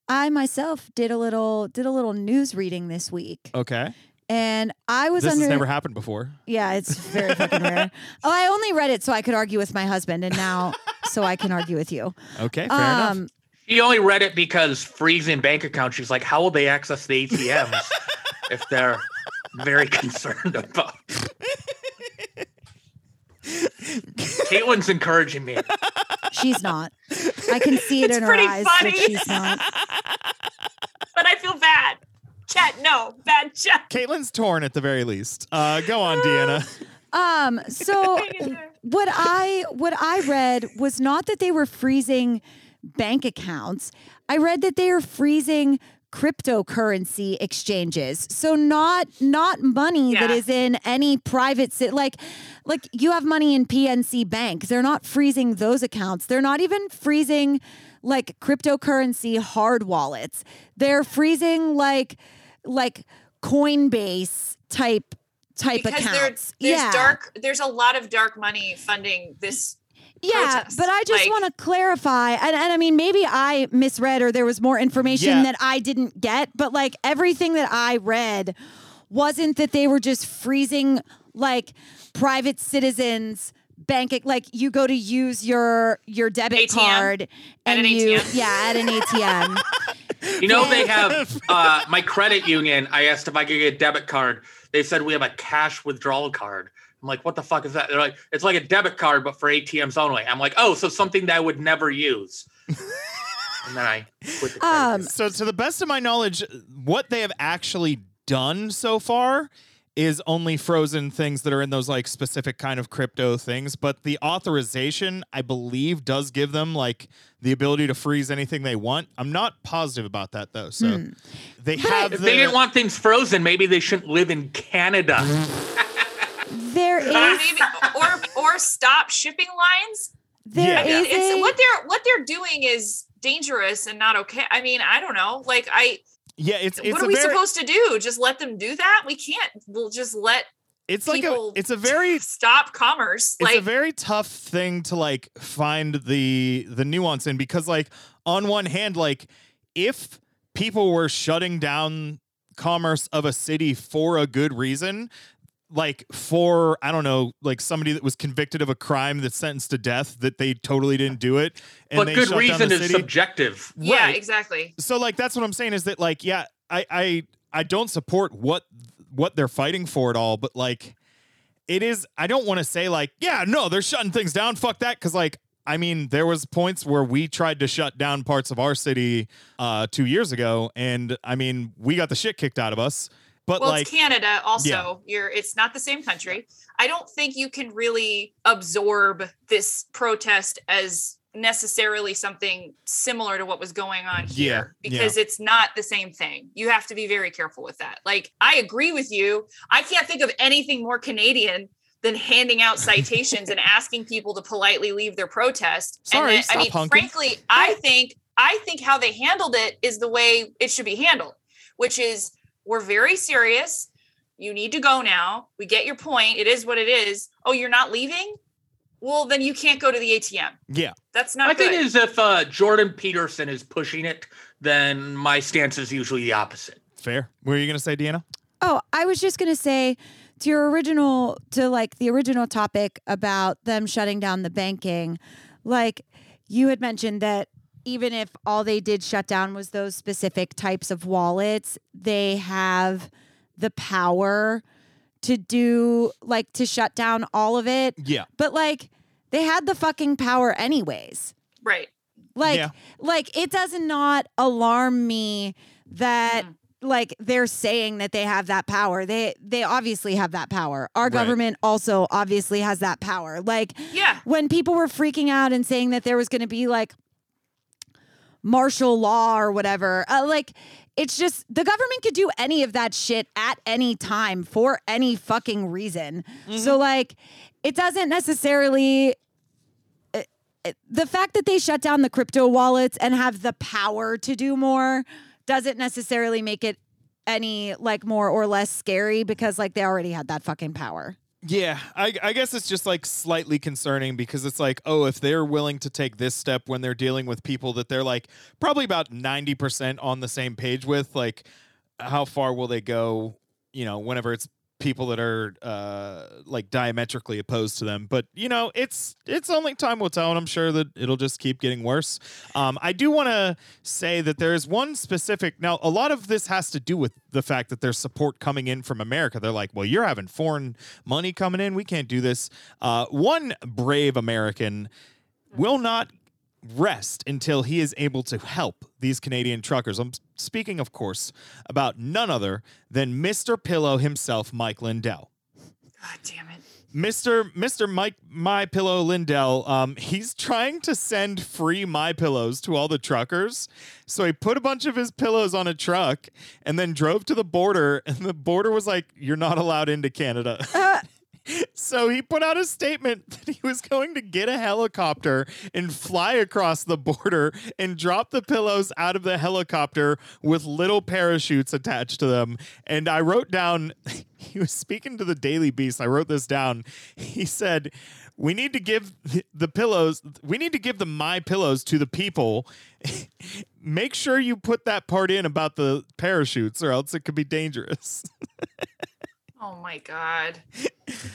I myself did a little did a little news reading this week. Okay, And I was this under has never happened before. Yeah, it's very fucking rare. Oh, I only read it so I could argue with my husband and now so I can argue with you. Okay, fair enough. Um She only read it because freezing bank accounts. She's like, how will they access the ATMs if they're very concerned about? Caitlin's encouraging me. she's not. I can see it It's in her pretty eyes funny. that she's not. but I feel bad. Chet, no, bad Chet. Caitlin's torn at the very least. Uh, go on, Deanna. Um so what I what I read was not that they were freezing bank accounts. I read that they are freezing cryptocurrency exchanges. So not not money that Yeah. is in any private si- like like you have money in PNC Bank. They're not freezing those accounts. They're not even freezing like cryptocurrency hard wallets. They're freezing like like Coinbase type type because there, there's yeah. dark there's a lot of dark money funding this Yeah, protest. but I just Like- want to clarify, and, and I mean, maybe I misread or there was more information Yeah. that I didn't get, but like everything that I read wasn't that they were just freezing like private citizens bank like you go to use your your debit ATM? card At and an you ATM? yeah at an ATM You know, they have uh, my credit union. I asked if I could get a debit card. They said we have a cash withdrawal card. I'm like, what the fuck is that? They're like, it's like a debit card, but for ATMs only. I'm like, oh, so something that I would never use. and then I quit the credit Um, union. So, to the best of my knowledge, what they have actually done so far is only frozen things that are in those like specific kind of crypto things. But the authorization, I believe, does give them like the ability to freeze anything they want. I'm not positive about that though. So Hmm. they have. if the, they didn't want things frozen, maybe they shouldn't live in Canada. there is maybe, or or stop shipping lines there Yeah. is it's a- what they're what they're doing is dangerous and not okay i mean i don't know like i yeah, it's it's what are we very, supposed to do? Just let them do that? We can't. We'll just let it's like a it's a very stop commerce it's like a very tough thing to like find the the nuance in because like on one hand like if people were shutting down commerce of a city for a good reason like for I don't know, like somebody that was convicted of a crime that's sentenced to death that they totally didn't do it. And but they good reason is city. subjective. Yeah, exactly. so like that's what I'm saying is that like yeah, I I I don't support what what they're fighting for at all, but like it is I don't want to say like yeah, no, they're shutting things down, fuck that cuz like I mean, there was points where we tried to shut down parts of our city uh 2 years ago and I mean, we got the shit kicked out of us. But well, like it's Canada also. You're it's not the same country. I don't think you can really absorb this protest as necessarily something similar to what was going on here Yeah, because it's not the same thing. You have to be very careful with that. Like I agree with you. I can't think of anything more Canadian than handing out citations and asking people to politely leave their protest. Sorry, and then, stop I mean, honking. frankly, I think I think how they handled it is the way it should be handled, which is we're very serious. You need to go now. We get your point. It is what it is. Oh, you're not leaving? Well, then you can't go to the ATM. yeah. That's not My good. thing is, if uh, Jordan Peterson is pushing it, then my stance is usually the opposite. Fair. What were you going to say, Deanna? Oh, I was just gonna say to your original to like the original topic about them shutting down the banking, like you had mentioned that even if all they did shut down was those specific types of wallets, they have the power to do like to shut down all of it. Yeah. But like they had the fucking power anyways. right. Like Yeah. like it does not alarm me that Mhm. like they're saying that they have that power. They they obviously have that power. Our Right. government also obviously has that power. Like Yeah. when people were freaking out and saying that there was going to be like martial law or whatever, uh, like it's just the government could do any of that shit at any time for any fucking reason. So like it doesn't necessarily uh, uh, the fact that they shut down the crypto wallets and have the power to do more doesn't necessarily make it any like more or less scary because like they already had that fucking power. Yeah, I, I guess it's just like slightly concerning because it's like, oh, if they're willing to take this step when they're dealing with people that they're like probably about 90% on the same page with, like, how far will they go, you know, whenever it's people that are uh like diametrically opposed to them but you know it's it's only time will tell and i'm sure that it'll just keep getting worse. Um i do want to say that there is one specific now a lot of this has to do with the fact that there's support coming in from america. They're like well you're having foreign money coming in. We can't do this. Uh one brave american will not rest until he is able to help these Canadian truckers. I'm speaking, of course, about none other than Mr. Pillow himself, Mike Lindell. God damn it. Mr. Mr. Mike My Pillow Lindell, um, he's trying to send free My Pillows to all the truckers. So he put a bunch of his pillows on a truck and then drove to the border, and the border was like, "You're not allowed into Canada." So he put out a statement that he was going to get a helicopter and fly across the border and drop the pillows out of the helicopter with little parachutes attached to them. And I wrote down, he was speaking to the Daily Beast. I wrote this down. He said, we need to give the pillows, we need to give the my pillows to the people. Make sure you put that part in about the parachutes or else it could be dangerous. Oh my God.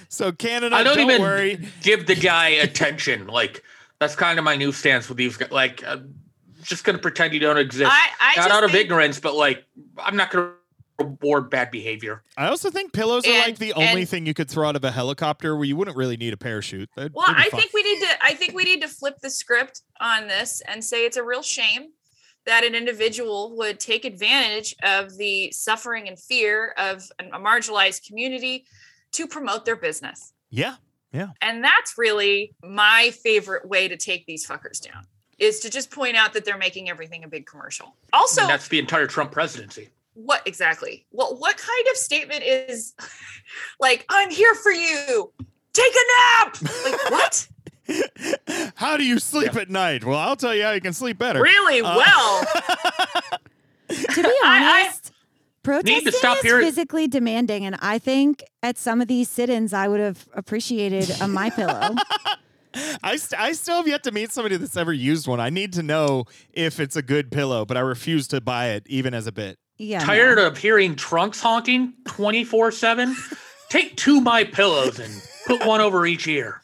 So Canada, I don't, don't even worry. give the guy attention. Like that's kind of my new stance with these guys. Like, I'm just gonna pretend you don't exist. I, I Not just out of think- ignorance, but like, I'm not gonna reward bad behavior. I also think pillows are like And- the only and- thing you could throw out of a helicopter where you wouldn't really need a parachute. That'd- Well, that'd I fine. think we need to. I think we need to flip the script on this and say it's a real shame that an individual would take advantage of the suffering and fear of a marginalized community to promote their business. Yeah. Yeah. And that's really my favorite way to take these fuckers down is to just point out that they're making everything a big commercial. Also, and that's the entire Trump presidency. what exactly? Well, what kind of statement is like, I'm here for you. Take a nap. Like, what? how do you sleep at night? Well, I'll tell you how you can sleep better. Really Uh, well. to be I- honest, protesting stop is here- physically demanding, and I think at some of these sit-ins, I would have appreciated a my pillow. I, st- I still have yet to meet somebody that's ever used one. I need to know if it's a good pillow, but I refuse to buy it even as a bit. Yeah, no. Tired of hearing trunks honking 24 7? take two my pillows and put one over each ear.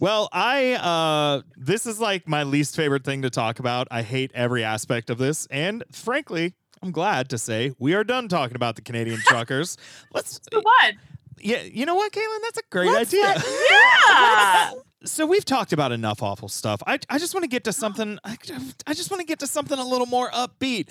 Well, I uh this is like my least favorite thing to talk about. I hate every aspect of this, and frankly, I'm glad to say we are done talking about the Canadian truckers. Let's one. yeah, you know what, Caitlin? That's a great Let's idea. let- Yeah. so we've talked about enough awful stuff. I I just want to get to something. I, I just want to get to something a little more upbeat.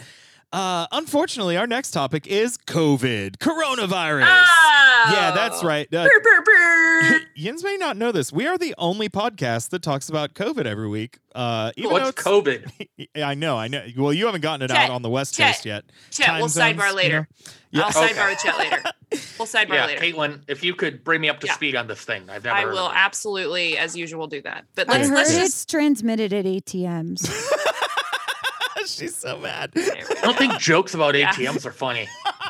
Uh, unfortunately, our next topic is COVID, coronavirus. Oh. Yeah, that's right. Uh, Brr, brr, brr. Yins may not know this. We are the only podcast that talks about COVID every week. Uh, even What's it's- COVID? I know, I know. Well, you haven't gotten it Chet, out on the West Chet, Coast yet. Chet, Time we'll zones, sidebar you later. know? Yeah. I'll Okay. sidebar with Chet later. We'll sidebar Yeah, later. Caitlin, if you could bring me up to Yeah. speed on this thing, I've never. I heard will of it. absolutely, as usual, do that. But I let's heard let's it's just transmitted at ATMs. She's so mad. I don't think jokes about. ATMs are funny.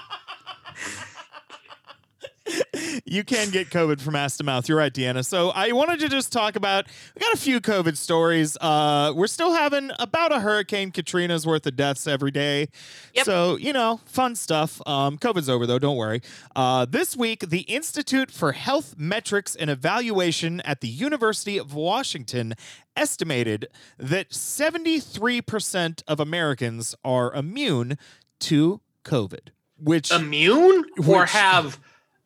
you can get COVID from ass to mouth. You're right, Deanna. So I wanted to just talk about. We got a few COVID stories. Uh, we're still having about a Hurricane Katrina's worth of deaths every day. Yep. So you know, fun stuff. Um, COVID's over though. Don't worry. Uh, this week, the Institute for Health Metrics and Evaluation at the University of Washington estimated that 73% of Americans are immune to COVID, which Immune or have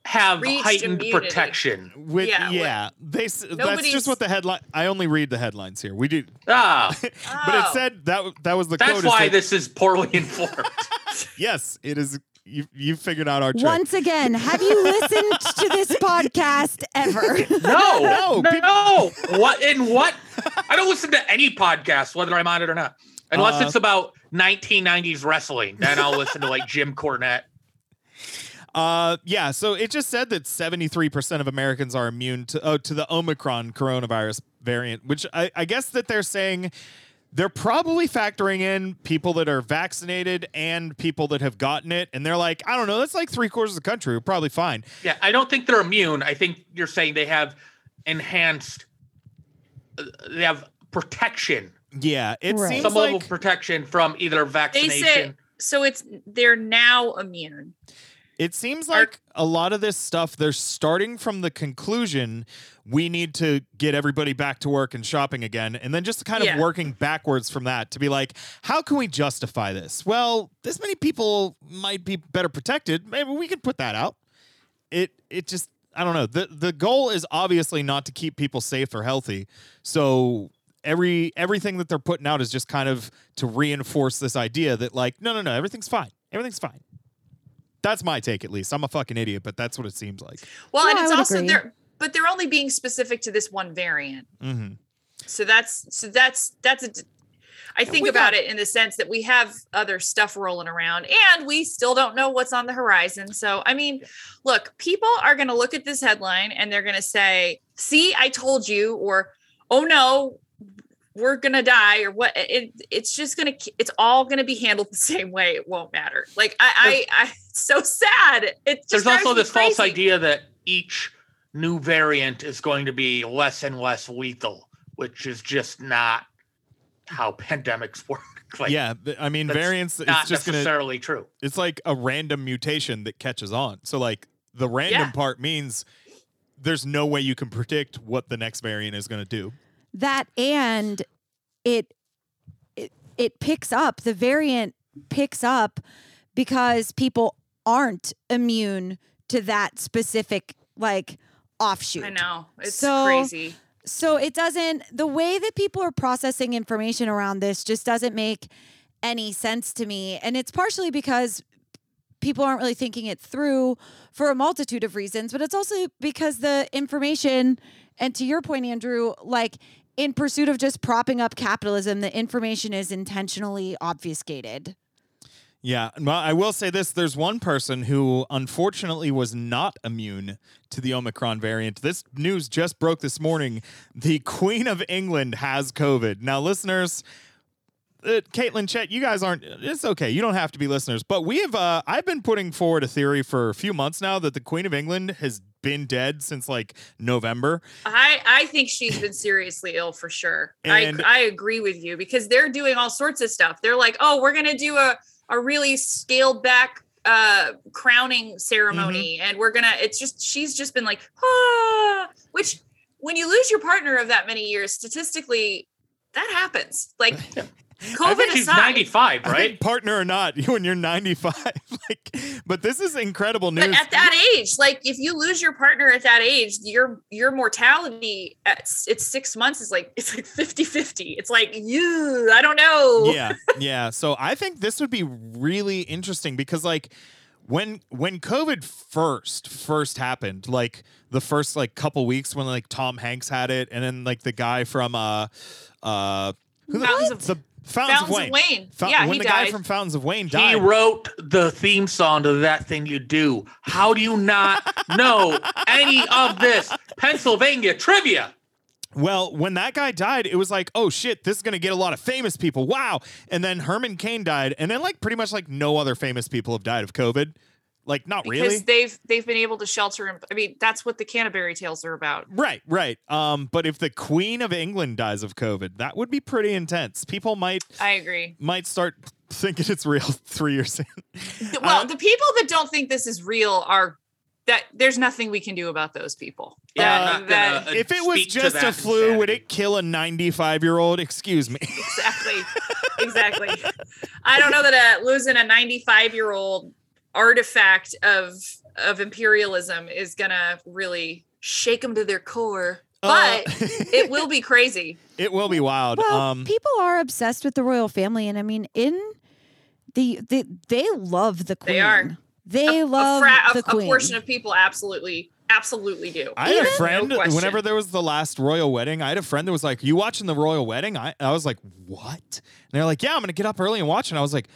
have Reached heightened immunity. protection. With, yeah, Yeah, what- they that's just what the headline. I only read the headlines here. We do, Ah, but it Oh. said that that was the that's code. is why this is poorly informed. yes, it is. You you figured out our trick. Once again, have you listened to this podcast ever? No, No, no, peop- no. What in what? I don't listen to any podcast, whether I'm on it or not, unless Uh, it's about 1990s wrestling. Then I'll listen to like Jim Cornette. Uh, yeah. So it just said that seventy three percent of Americans are immune to oh to the Omicron coronavirus variant, which I, I guess that they're saying they're probably factoring in people that are vaccinated and people that have gotten it, and they're like, I don't know, that's like three quarters of the country. We're probably fine. Yeah, I don't think they're immune. I think you're saying they have enhanced. uh, They have protection, Yeah, it Right. seems some level like of protection from either They vaccination. say so. It's they're now immune. It seems like a lot of this stuff, they're starting from the conclusion we need to get everybody back to work and shopping again. And then just kind of Yeah. working backwards from that to be like, how can we justify this? Well, this many people might be better protected. Maybe we could put that out. It it just I don't know. The the goal is obviously not to keep people safe or healthy. So every everything that they're putting out is just kind of to reinforce this idea that like, no, no, no, everything's fine. Everything's fine. That's my take, at least. I'm a fucking idiot, but that's what it seems like. Well, No, and it's also agree. they're but they're only being specific to this one variant. hmm So that's so that's that's a. I think we about got- it in the sense that we have other stuff rolling around and we still don't know what's on the horizon. So, I mean, look, people are going to look at this headline and they're going to say, "See, I told you," or "Oh no, we're going to die," or what it, it's just going to it's all going to be handled the same way. It won't matter. Like I I, I it's so sad. It just There's also me this false idea that each new variant is going to be less and less lethal, which is just not how pandemics work. Like, yeah, th- I mean, variants. not It's just gonna. necessarily true. It's like a random mutation that catches on. So like the random Yeah. part means there's no way you can predict what the next variant is going to do. That and it it it picks up the variant picks up because people aren't immune to that specific like offshoot. I know. It's So- crazy. So it doesn't the way that people are processing information around this just doesn't make any sense to me and it's partially because people aren't really thinking it through for a multitude of reasons but it's also because the information and to your point Andrew like in pursuit of just propping up capitalism the information is intentionally obfuscated. Yeah, I will say this: there's one person who unfortunately was not immune to the Omicron variant. This news just broke this morning. The Queen of England has COVID. Now, listeners. Uh, Caitlin, Chet, you guys aren't. It's okay. You don't have to be listeners. But we have. Uh, I've been putting forward a theory for a few months now that the Queen of England has been dead since like November. I I think she's been seriously ill for sure. And- I I agree with you because they're doing all sorts of stuff. They're like, "Oh, we're going to do a a really scaled back uh crowning ceremony and we're gonna it's just she's just been like ah which when you lose your partner of that many years statistically that happens like covid think she's aside 95, I think right? partner or not, when you're 95, like, but this is incredible news. but at that age like if you lose your partner at that age your your mortality at it's six months is like it's like 50 50 it's like you i don't know yeah, yeah. So I think this would be really interesting because, like, when when COVID first first happened, like the first like couple weeks when like Tom Hanks had it, and then like the guy from uh uh who the- Fountains of- the Fountains, Fountains of of Wayne. Wayne. Fou- Yeah, when he the guy from Fountains of Wayne died, He wrote the theme song to that thing you do. How do you not know any of this Pennsylvania trivia? Well, when that guy died, it was like, oh shit, this is gonna get a lot of famous people. Wow. And then Herman Cain died, and then like pretty much like no other famous people have died of COVID. Like not really. because really. they've they've been able to shelter him i mean that's what the canterbury tales are about Right, right. Um, but if the Queen of England dies of COVID, that would be pretty intense. People might i agree might start thinking it's real three years in. Well Uh, the people that don't think this is real are that there's nothing we can do about those people Yeah, Uh, that- gonna, uh, if it was just a that flu, would it kill a 95 year old? Excuse me. exactly exactly i don't know that uh, losing a 95 year old artifact of of imperialism is gonna really shake them to their core but Uh, it will be crazy it will be wild. Well, um, people are obsessed with the royal family, and I mean, in the, the they love the queen. They are. They a, love a, fra- the a, a portion of people absolutely absolutely do I had a friend No whenever there was the last royal wedding. I had a friend that was like, "You watching the royal wedding?" I, I was like, "What?" And they're like, "Yeah, I'm gonna get up early and watch." And I was like,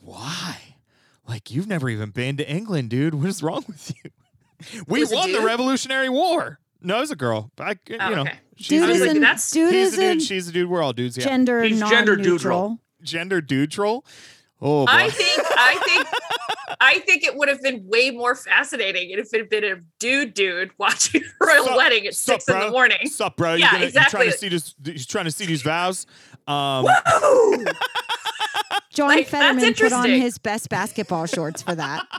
"Why? Like you've never even been to England, dude. What is wrong with you? We won the? Revolutionary War. No, it was a girl. I, you Oh, know, okay. she's dude I is a like, that's- dude he's is a a dude. She's a dude. We're all dudes. Yeah. gender He's gender non-neutral. Gender dude troll. Oh boy. I think I think I think it would have been way more fascinating if it had been a dude dude watching a royal Sup- wedding at sup, six in the bro? morning. Sup, bro? You Yeah, gonna, You trying exactly. to see this? He's trying to see these vows. Um, Woo! John Like, Fetterman put on his best basketball shorts for that.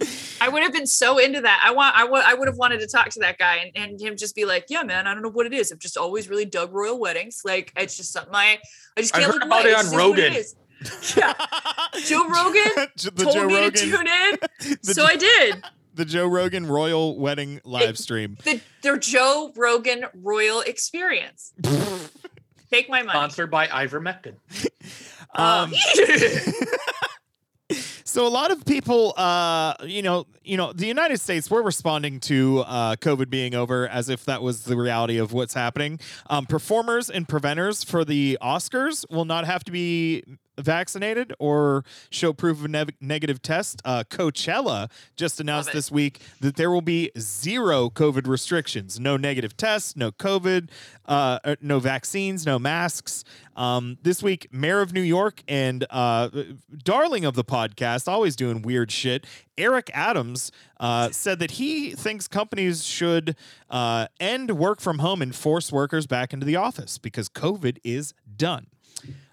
I would have been so into that. I want I would I would have wanted to talk to that guy and, and him just be like, yeah, man, I don't know what it is. I've just always really dug royal weddings. Like it's just something I I just can't heard look about away. it It's on just what it Rogan. Yeah. Joe Rogan the told Joe me Rogan, to tune in. so Jo- I did. the Joe Rogan royal wedding live stream. The the Joe Rogan Royal Experience. Take my money. Sponsored by ivermectin. Um, Um, so a lot of people, uh, you know, you know, the United States, we're responding to uh, COVID being over as if that was the reality of what's happening. Um, performers and preventers for the Oscars will not have to be vaccinated or show proof of a negative test. Uh, Coachella just announced this week that there will be zero COVID restrictions, no negative tests, no COVID, uh, uh, no vaccines, no masks. Um, this week, Mayor of New York and uh, darling of the podcast, always doing weird shit, Eric Adams uh, said that he thinks companies should uh, end work from home and force workers back into the office because COVID is done.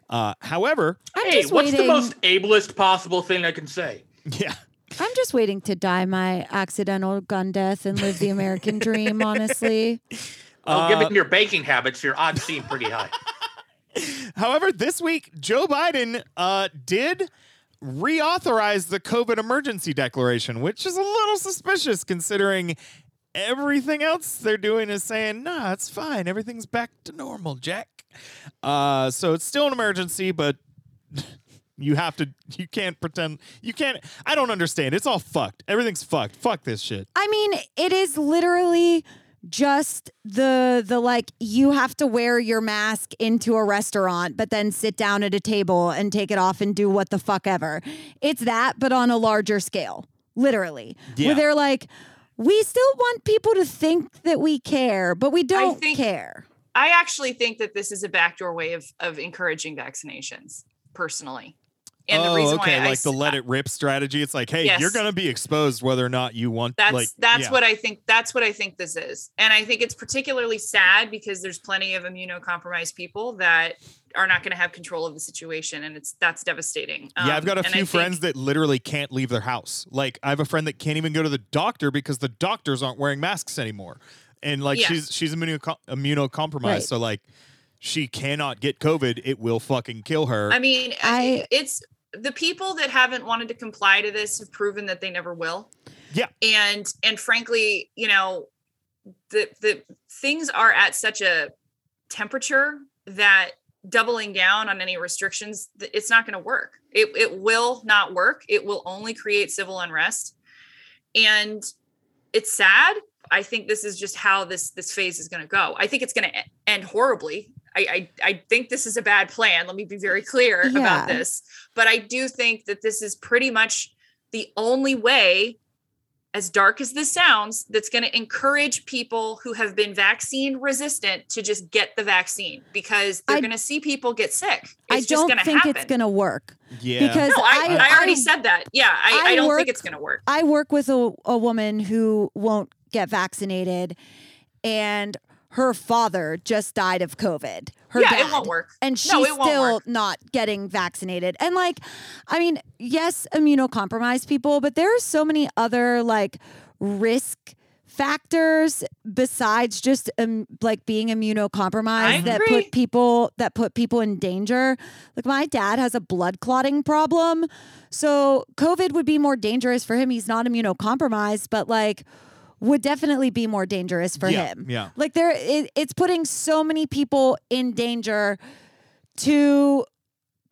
Uh, however, I'm hey, just what's waiting. the most ableist possible thing I can say? yeah. I'm just waiting to die my accidental gun death and live the American dream. Honestly, Well, Uh, given your baking habits, your odds seem pretty high. However, this week, Joe Biden uh, did reauthorize the COVID emergency declaration, which is a little suspicious considering everything else they're doing is saying, nah, it's fine. Everything's back to normal, Jack. Uh, so it's still an emergency, but you have to, you can't pretend, you can't, I don't understand. It's all fucked. Everything's fucked. Fuck this shit. I mean, it is literally just the the like you have to wear your mask into a restaurant but then sit down at a table and take it off and do what the fuck ever. It's that but on a larger scale. Literally. Yeah. Where they're like we still want people to think that we care, but we don't think- care. I actually think that this is a backdoor way of of encouraging vaccinations. Personally, And oh, the reason okay, why I like the let it rip strategy. It's like, hey, Yes. you're gonna be exposed whether or not you want. that's like, that's yeah. what I think that's what I think this is. And I think it's particularly sad because there's plenty of immunocompromised people that are not going to have control of the situation and it's that's devastating. Yeah, I've got a Um, and I few think- friends that literally can't leave their house. Like, I have a friend that can't even go to the doctor because the doctors aren't wearing masks anymore, and like Yeah. she's she's immuno- immunocompromised, Right. so like she cannot get COVID. It will fucking kill her. I mean, I- it's the people that haven't wanted to comply to this have proven that they never will. Yeah. And and frankly, you know, the the things are at such a temperature that doubling down on any restrictions th- it's not going to work. It it will not work. It will only create civil unrest. And it's sad. I think this is just how this this phase is going to go. I think it's going to end horribly. I, I I think this is a bad plan. Let me be very clear Yeah. about this. But I do think that this is pretty much the only way, as dark as this sounds, that's going to encourage people who have been vaccine resistant to just get the vaccine because they're going to see people get sick. It's I just don't going to think happen. it's going to work yeah, because no, I, I, I, already I- said that. Yeah, I, I, I don't work- think it's going to work. I work with a, a woman who won't get vaccinated, and her father just died of COVID. Her yeah, dad. it won't work. And she's No, still work. not getting vaccinated. And like, I mean, yes, immunocompromised people, but there are so many other like risk factors besides just um, like being immunocompromised that put people that put people in danger. Like my dad has a blood clotting problem. So COVID would be more dangerous for him. He's not immunocompromised, but like would definitely be more dangerous for yeah, him. Yeah, Like there, it, it's putting so many people in danger to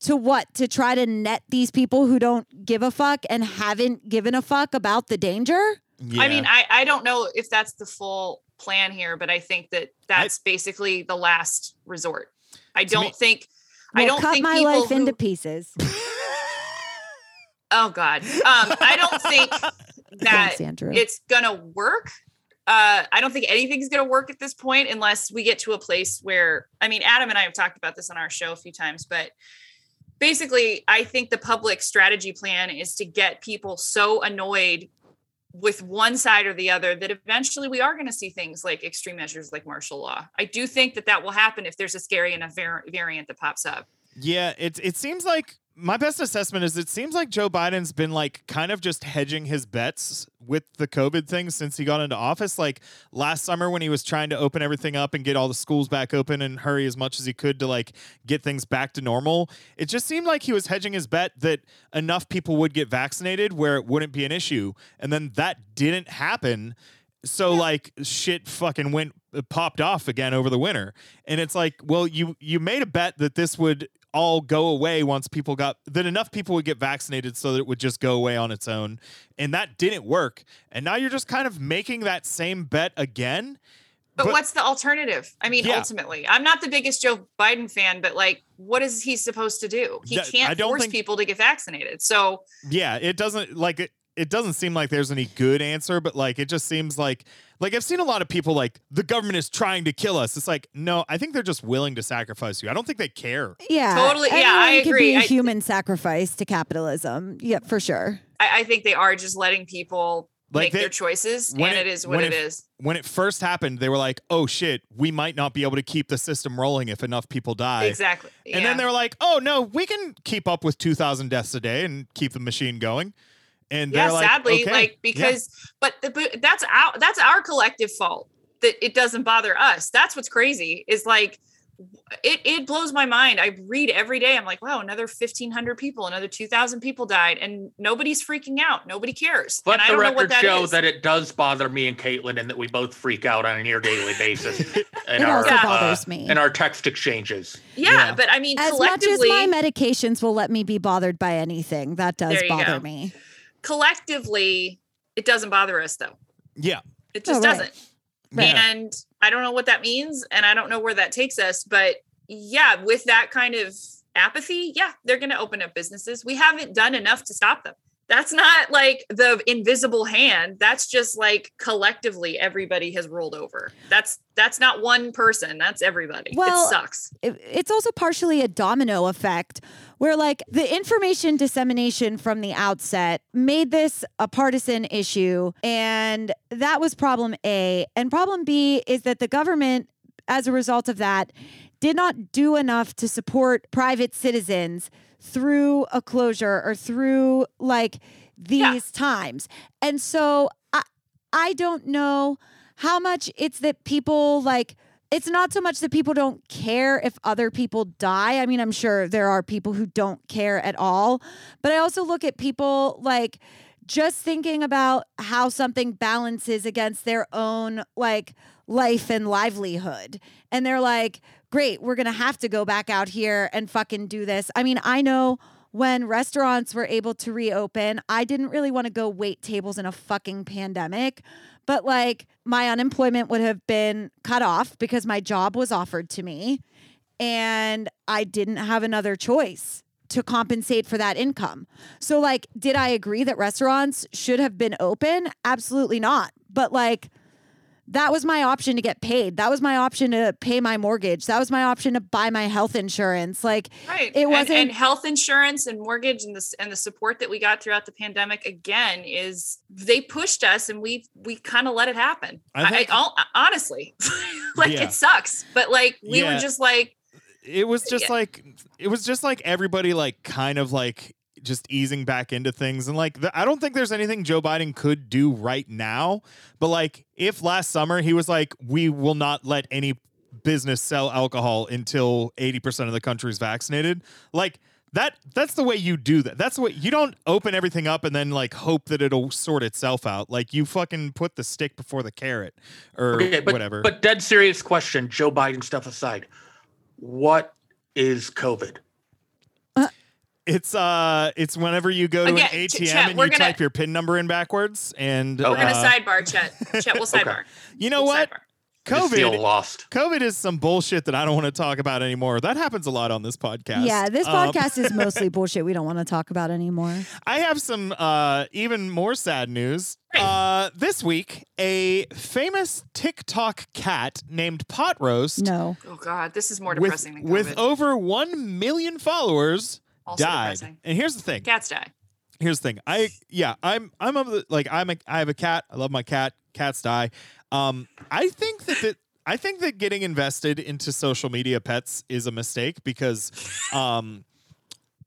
to what to try to net these people who don't give a fuck and haven't given a fuck about the danger. yeah. I mean, I, I don't know if that's the full plan here, but I think that that's basically the last resort. I don't think. I don't cut think my life who, into pieces. Oh God. Um, I don't think that Thanks, Andrew. it's gonna work. Uh, I don't think anything's gonna work at this point unless we get to a place where I mean, Adam and I have talked about this on our show a few times, but basically, I think the public strategy plan is to get people so annoyed with one side or the other that eventually we are going to see things like extreme measures like martial law. I do think that that will happen if there's a scary enough var- variant that pops up. Yeah, it it seems like my best assessment is it seems like Joe Biden's been like kind of just hedging his bets with the COVID thing since he got into office. Like last summer when he was trying to open everything up and get all the schools back open and hurry as much as he could to like get things back to normal. It just seemed like he was hedging his bet that enough people would get vaccinated where it wouldn't be an issue. And then that didn't happen. So like shit fucking went uh, popped off again over the winter. And it's like, well, you you made a bet that this would all go away once people got that enough people would get vaccinated so that it would just go away on its own. And that didn't work. And now you're just kind of making that same bet again. But, But- what's the alternative? I mean, Yeah. ultimately, I'm not the biggest Joe Biden fan, but like, what is he supposed to do? He can't don't force think- people to get vaccinated. So Yeah, it doesn't like it it doesn't seem like there's any good answer, but like it just seems like like I've seen a lot of people like the government is trying to kill us. It's like, no, I think they're just willing to sacrifice you. I don't think they care. yeah, Totally- yeah, I anyone could agree. Be a I- human sacrifice to capitalism. Yeah, for sure. I, I think they are just letting people Like make they- their choices, when and it- it is what when it it- is. When it first happened, they were like, "Oh shit, we might not be able to keep the system rolling if enough people die." Exactly. And yeah. then they were like, "Oh no, we can keep up with 2,000 deaths a day and keep the machine going." And yeah, they're like, sadly, okay, like yeah. because, but, the, but that's our that's our collective fault that it doesn't bother us. That's what's crazy is like it it blows my mind. I read every day. I'm like, wow, another 1,500 people, another 2,000 people died, and nobody's freaking out. Nobody cares. Let and I the don't know what record that show is. that it does bother me and Caitlin, and that we both freak out on a near daily basis in It our also Yeah. bothers uh, me. in our text exchanges. yeah, Yeah. but I mean, As much as my medications will let me be bothered by anything, that does bother go. me. Collectively, it doesn't bother us though. yeah, It Oh, just right. doesn't. Right. And I don't know what that means, and I don't know where that takes us. But yeah, with that kind of apathy, yeah, they're going to open up businesses. We haven't done enough to stop them. That's not like the invisible hand. That's just like collectively everybody has rolled over. That's that's not one person. That's everybody. Well, it sucks. it's also partially a domino effect where like the information dissemination from the outset made this a partisan issue and that was problem A and problem B is that the government as a result of that did not do enough to support private citizens through a closure or through like these Yeah. times. And so I I don't know how much it's that people like it's not so much that people don't care if other people die. I mean, I'm sure there are people who don't care at all, but I also look at people like just thinking about how something balances against their own like life and livelihood. And they're like, great, we're going to have to go back out here and fucking do this. I mean, I know when restaurants were able to reopen, I didn't really want to go wait tables in a fucking pandemic, but like my unemployment would have been cut off because my job was offered to me and I didn't have another choice to compensate for that income. So like did I agree that restaurants should have been open? Absolutely not. But like that was my option to get paid. That was my option to pay my mortgage. That was my option to buy my health insurance. Like Right. It wasn't- and, health insurance and mortgage and this and the support that we got throughout the pandemic again is they pushed us and we we kind of let it happen. I I, think- I, I'll- honestly, like Yeah. it sucks, but like we Yeah. were just like it was just Yeah. like it was just like everybody like kind of like just easing back into things. And like the, I don't think there's anything Joe Biden could do right now but like if last summer he was like we will not let any business sell alcohol until 80% of the country's vaccinated like that that's the way you do that. That's what you don't open everything up and then like hope that it'll sort itself out. Like you fucking put the stick before the carrot or Okay, but, whatever. But dead serious question, Joe Biden stuff aside, what is COVID? It's uh, it's whenever you go to Again, an Ch- ATM Chet, and we're you gonna- type your PIN number in backwards, and Okay. we're gonna uh, sidebar chat. we'll sidebar. you know We'll what? sidebar. I just feel COVID, lost. COVID is some bullshit that I don't want to talk about anymore. That happens a lot on this podcast. Yeah, this Um, podcast is mostly bullshit we don't want to talk about anymore. I have some uh, even more sad news. Uh, this week, a famous TikTok cat named Pot Roast No. Oh god, this is more with, depressing than COVID. with over 1 million followers Also died. depressing. And here's the thing. Cats die. here's the thing. I yeah, I'm I'm of the like I'm a I have a cat. I love my cat. Cats die. Um, I think that the, I think that getting invested into social media pets is a mistake because um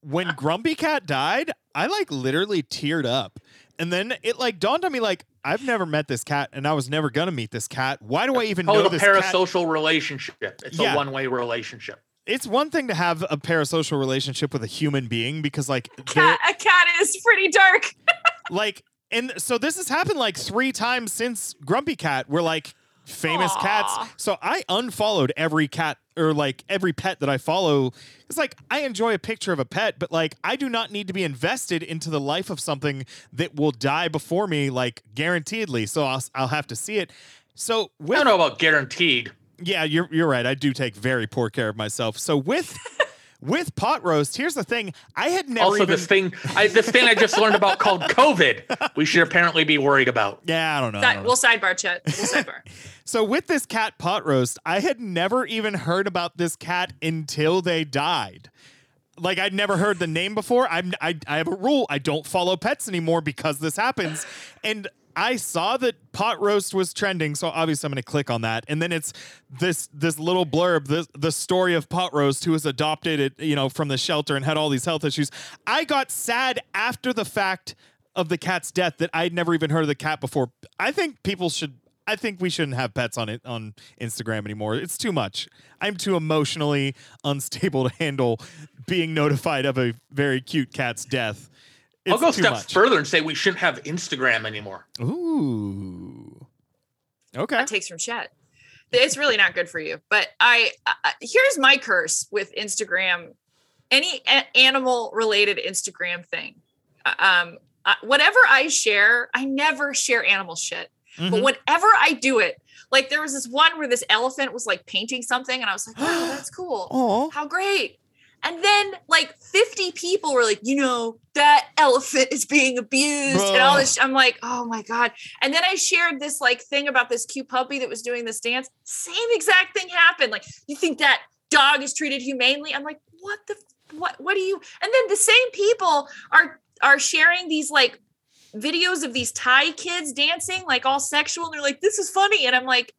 when Grumpy Cat died, I like literally teared up. And then it like dawned on me like I've never met this cat and I was never gonna meet this cat. Why do I even Oh, know the this cat? parasocial relationship. It's Yeah. a one-way relationship. It's one thing to have a parasocial relationship with a human being because like they're- Cat, a cat is pretty dark. like and so this has happened like three times since grumpy cat where like famous Aw. cats so i unfollowed every cat or like every pet that i follow it's like i enjoy a picture of a pet but like i do not need to be invested into the life of something that will die before me like guaranteedly so i'll, I'll have to see it so I don't know about guaranteed. Yeah, you're you're right. I do take very poor care of myself. So with with pot roast, here's the thing. I had never also, even this thing, I, this thing I just learned about called COVID, we should apparently be worried about. Yeah, I don't know. I don't know. we'll sidebar chat. We'll sidebar. So with this cat pot roast, I had never even heard about this cat until they died. Like I'd never heard the name before. I'm I, I have a rule. I don't follow pets anymore because this happens. And I saw that pot roast was trending, so obviously I'm going to click on that. And then it's this this little blurb, the the story of pot roast who was adopted, at, you know, from the shelter and had all these health issues. I got sad after the fact of the cat's death that I'd never even heard of the cat before. I think people should I think we shouldn't have pets on it on Instagram anymore. It's too much. I'm too emotionally unstable to handle being notified of a very cute cat's death. It's I'll go too steps much. further and say we shouldn't have Instagram anymore. Ooh. Okay. That takes from chat. It's really not good for you. But I, I here's my curse with Instagram. Any a- animal related Instagram thing, Uh, um, uh, whatever I share, I never share animal shit. But Mhm. whenever I do it, like there was this one where this elephant was like painting something, and I was like, "Wow, that's cool! Aw. How great!" And then like 50 people were like, you know, that elephant is being abused and all this. I'm like, oh my God. And then I shared this like thing about this cute puppy that was doing this dance. Same exact thing happened. Like, you think that dog is treated humanely? I'm like, what the what what do you and then the same people are are sharing these like videos of these Thai kids dancing, like all sexual, and they're like, this is funny. And I'm like,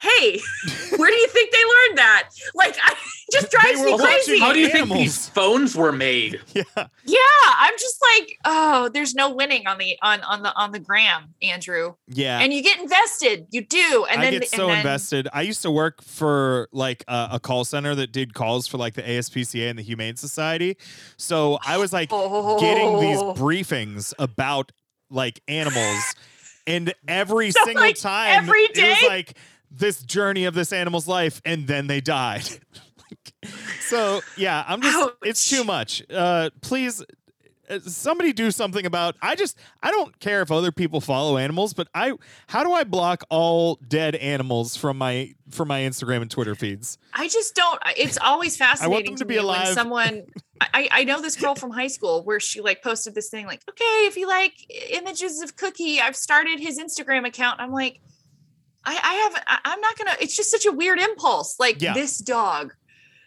hey, where do you think they learned that? Like, I, just drives me crazy. How do you think Animals. these phones were made? Yeah. Yeah, I'm just like, oh, there's no winning on the on on the on the gram, Andrew. Yeah. And you get invested, you do, and I then get and so then, invested. I used to work for like a, a call center that did calls for like the ASPCA and the Humane Society. So I was like getting these Oh. briefings about like animals, and every So, single like, time every it was like this journey of this animal's life, and then they died. so yeah, I'm just it's too much. Uh, please. uh, Somebody do something about. I just I don't care if other people follow animals, but I how do I block all dead animals from my from my Instagram and Twitter feeds? I just don't. It's always fascinating them to, to be me alive. when someone. I, I know this girl from high school where she like posted this thing like, okay, if you like images of Cookie, I've started his Instagram account. I'm like, I, I have. I, I'm not gonna. It's just such a weird impulse. Like Yeah. this dog,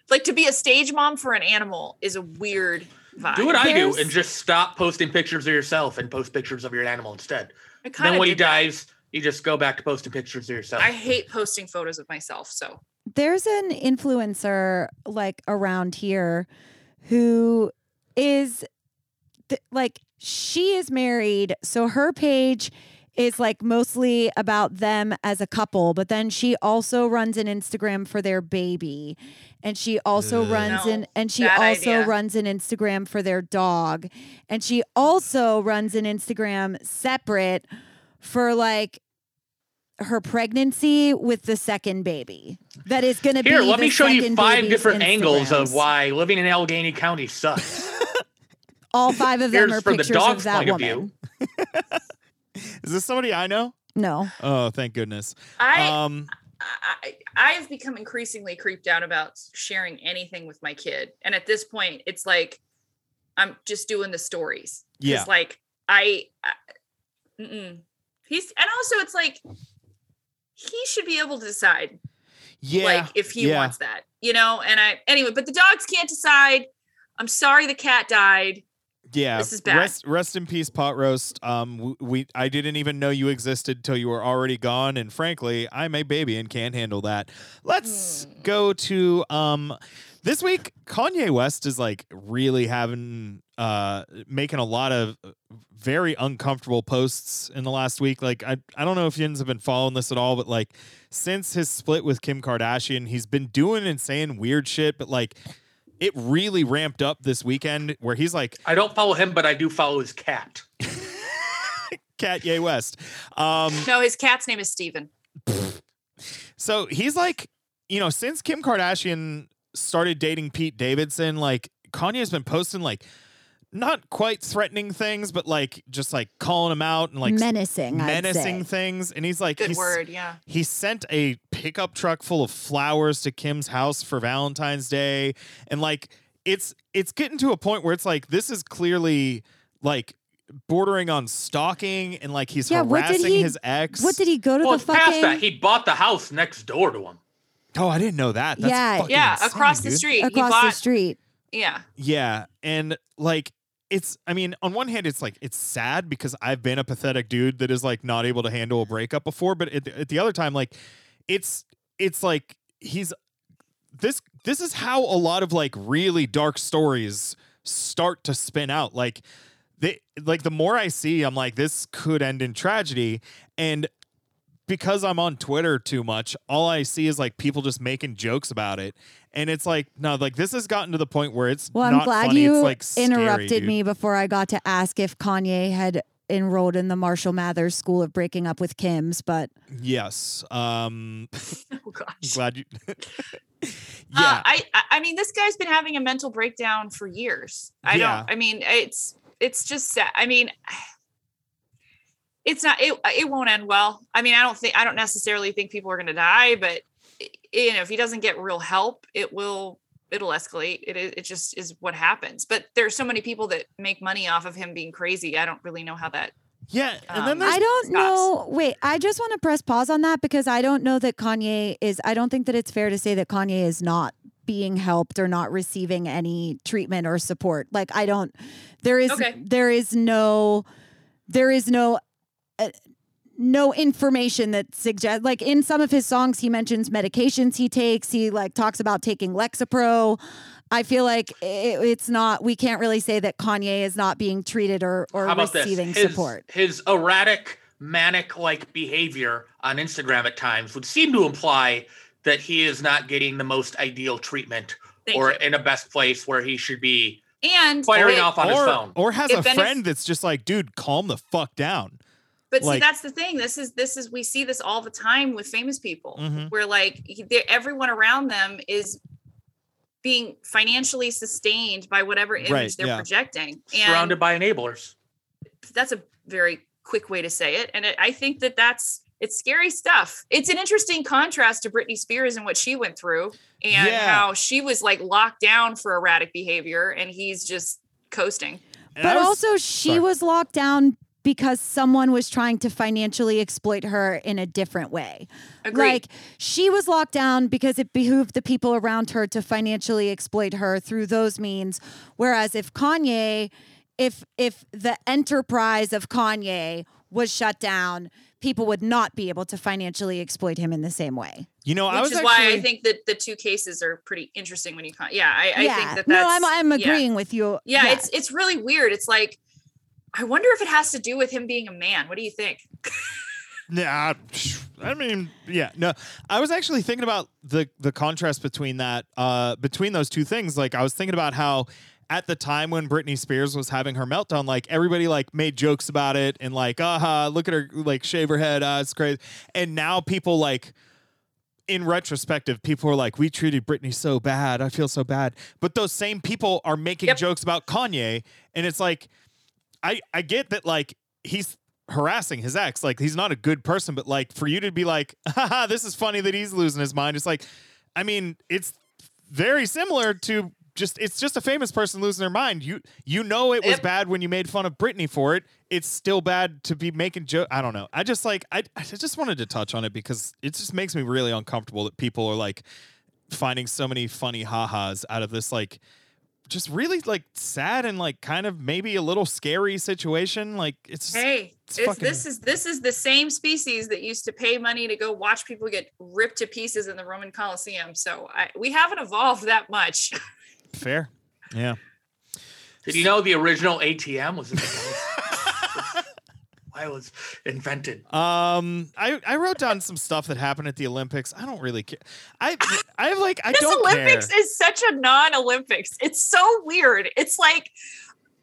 like to be a stage mom for an animal is a weird vibe. Do what I do and just stop posting pictures of yourself and post pictures of your animal instead. Then when he did that. dies, you just go back to posting pictures of yourself. I hate posting photos of myself. So there's an influencer like around here who is th- like she is married so her page is like mostly about them as a couple but then she also runs an instagram for their baby and she also Ugh. runs No, an and she also idea. runs an instagram for their dog and she also runs an instagram separate for like her pregnancy with the second baby that is going to be Here, let the me show you five baby's different angles of why living in Allegheny County sucks. all five of them Here's are from the dog's of that point of woman. view. Is this somebody I know? No, Oh, thank goodness. I. Um, I, I have become increasingly creeped out about sharing anything with my kid. And at this point, it's like I'm just doing the stories. Yeah. Like I, I mm-mm. he's, and also it's like he should be able to decide, yeah. like if he yeah. wants that, you know. And I anyway, but the dogs can't decide. I'm sorry the cat died. Yeah, This is bad. Rest, rest in peace, pot roast. Um, we I didn't even know you existed till you were already gone, and frankly, I'm a baby and can't handle that. Let's Hmm. go to um, this week. Kanye West is like really having uh making a lot of uh, very uncomfortable posts in the last week. Like I I don't know if yins have been following this at all, but like since his split with Kim Kardashian, he's been doing and saying weird shit, but like. It really ramped up this weekend where he's like, I don't follow him, but I do follow his cat. Cat Ye West. Um, No, his cat's name is Steven. so he's like, you know, since Kim Kardashian started dating Pete Davidson, like Kanye's been posting like not quite threatening things, but like just like calling him out and like menacing. I'd menacing say. things. And he's like, Good he's, word. Yeah. he sent a pickup truck full of flowers to Kim's house for Valentine's Day. And like it's it's getting to a point where it's like this is clearly like bordering on stalking and like he's Yeah, harassing he- his ex. What did he go to Well, the it's past fucking? that. He bought the house next door to him. Oh, I didn't know that. That's Yeah, fucking Yeah. insane, across the street. across bought, the street. Yeah. Yeah, and like it's I mean, on one hand it's like it's sad because I've been a pathetic dude that is like not able to handle a breakup before, but at the, at the other time like it's it's like he's this this is how a lot of like really dark stories start to spin out. Like they like the more I see, I'm like this could end in tragedy and because I'm on Twitter too much, all I see is like people just making jokes about it. And it's like, no, like this has gotten to the point where it's Well, I'm glad funny. you it's like interrupted dude. me before I got to ask if Kanye had enrolled in the Marshall Mathers School of Breaking Up with Kim's, but Yes. Um Oh gosh. glad you Uh, Yeah. I I- I mean, this guy's been having a mental breakdown for years. I Yeah. don't. I mean, it's it's just sad. I mean, it's not. It it won't end well. I mean, I don't think. I don't necessarily think people are going to die, but you know, if he doesn't get real help, it will it'll escalate. It is it just is what happens. But there's so many people that make money off of him being crazy. I don't really know how that Yeah, and then Um, I don't stops. know. Wait, I just want to press pause on that because I don't know that Kanye is. I don't think that it's fair to say that Kanye is not being helped or not receiving any treatment or support. Like I don't. There is. Okay. There is no. There is no. Uh, no information that suggests like in some of his songs he mentions medications he takes he like talks about taking lexapro i feel like it, it's not we can't really say that kanye is not being treated or or How about this? receiving His, support his erratic, manic-like behavior on Instagram at times would seem to imply that he is not getting the most ideal treatment Thank or you. in a best place where he should be and firing it- off on his or, phone. or has It a benef- friend that's just like, dude, calm the fuck down. But see, that's the thing. This is this is we see this all the time with famous people, Mhm. where like everyone around them is being financially sustained by whatever image Right, they're yeah. projecting, and surrounded by enablers. that's a very quick way to say it. And it, I think that that's it's scary stuff. It's an interesting contrast to Britney Spears and what she went through, and Yeah. how she was like locked down for erratic behavior, and he's just coasting. And But was- also, she sorry. was locked down because someone was trying to financially exploit her in a different way. Agreed. Like she was locked down because it behooved the people around her to financially exploit her through those means. Whereas if Kanye, if if the enterprise of Kanye was shut down, people would not be able to financially exploit him in the same way. you know, I was is actually, why I think that the two cases are pretty interesting when you con- yeah I, I think that that's no, I'm I'm yeah. agreeing with you. Yeah, it's it's really weird. It's like I wonder if it has to do with him being a man. What do you think? Nah, I mean, yeah, no. I was actually thinking about the the contrast between that, uh, between those two things. Like, I was thinking about how at the time when Britney Spears was having her meltdown, like everybody like made jokes about it and like, aha, look at her, like shave her head, ah, it's crazy. And now people like. In retrospective, people are like, "We treated Britney so bad. I feel so bad." But those same people are making Yep. jokes about Kanye, and it's like, I I get that like he's harassing his ex. Like he's not a good person, but like for you to be like, haha, this is funny that he's losing his mind. It's like, I mean, it's very similar to just it's just a famous person losing their mind. You you know it was Yep. bad when you made fun of Britney for it. It's still bad to be making joke. I don't know. I just like I I just wanted to touch on it because it just makes me really uncomfortable that people are like finding so many funny ha-has out of this like just really like sad and like kind of maybe a little scary situation. Like it's Hey, it's it's, fucking- this is this is the same species that used to pay money to go watch people get ripped to pieces in the Roman Colosseum. So I, we haven't evolved that much. fair. Yeah. Did you know the original ATM was in the why it was invented? Um, I, I wrote down some stuff that happened at the Olympics. I don't really care. I I have like I this don't Olympics care. is such a non-Olympics. It's so weird. It's like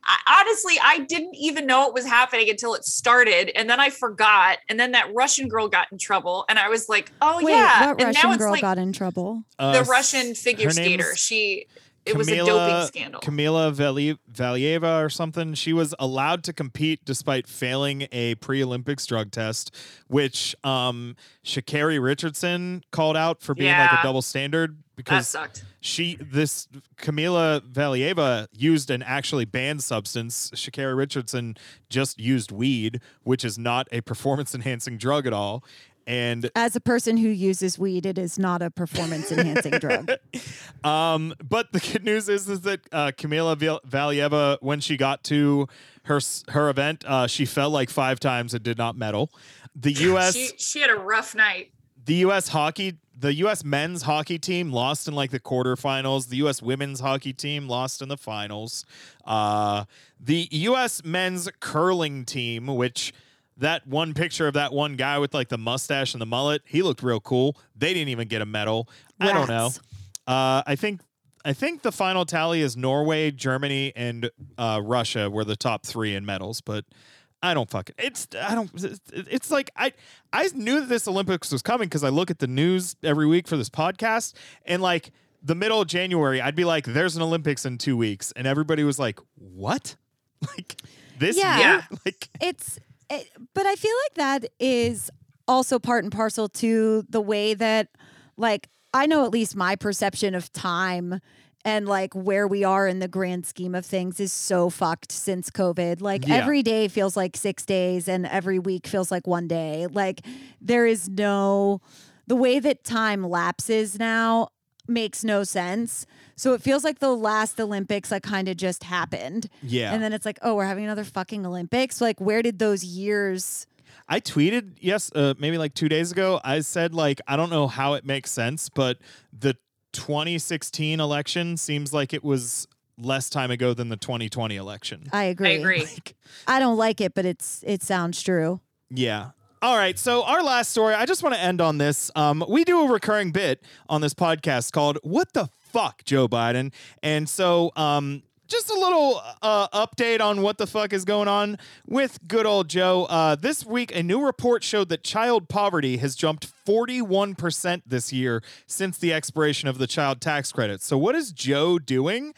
I, honestly, I didn't even know it was happening until it started, and then I forgot. And then that Russian girl got in trouble, and I was like, "Oh Wait, yeah!" what and now Russian it's girl like got in trouble? Uh, the s- Russian figure skater. She it was a doping scandal. Kamila Vali- Valieva or something. She was allowed to compete despite failing a pre-Olympics drug test, which um Sha'Carri Richardson called out for being like a double standard because she this Kamila Valieva used an actually banned substance. Sha'Carri Richardson just used weed, which is not a performance enhancing drug at all. And As a person who uses weed, it is not a performance enhancing drug. um, but the good news is is that uh, Kamila Val- Valieva, when she got to her her event, uh, she fell like five times and did not medal. The U.S. She she had a rough night. the U.S. hockey, the U.S. men's hockey team lost in like the quarterfinals. The U.S. women's hockey team lost in the finals. Uh, the U.S. men's curling team, which that one picture of that one guy with like the mustache and the mullet, he looked real cool. They didn't even get a medal. I don't know. Uh, I think. I think the final tally is Norway, Germany, and uh, Russia were the top three in medals, but I don't fucking. It's I don't. It's, like I I knew that this Olympics was coming because I look at the news every week for this podcast, and like the middle of January, I'd be like, "There's an Olympics in two weeks," and everybody was like, "What? Like this Yeah. year? Yeah. Like it's it, but i feel like that is also part and parcel to the way that like i know at least my perception of time and like where we are in the grand scheme of things is so fucked since COVID. Like Yeah. every day feels like six days and every week feels like one day. Like there is no, the way that time lapses now makes no sense. So it feels like the last Olympics like kind of just happened. Yeah. And then it's like, oh, we're having another fucking Olympics. Like where did those years I tweeted yes, uh, maybe like two days ago. I said like I don't know how it makes sense, but the 2016 election seems like it was less time ago than the 2020 election. I agree. I agree. Like, I don't like it, but it's it sounds true. yeah. All right. So our last story. I just want to end on this. Um, we do a recurring bit on this podcast called "What the Fuck, Joe Biden," and so um, just a little uh, update on what the fuck is going on with good old Joe. Uh, this week, a new report showed that child poverty has jumped 41% this year since the expiration of the child tax credit. So, what is Joe doing?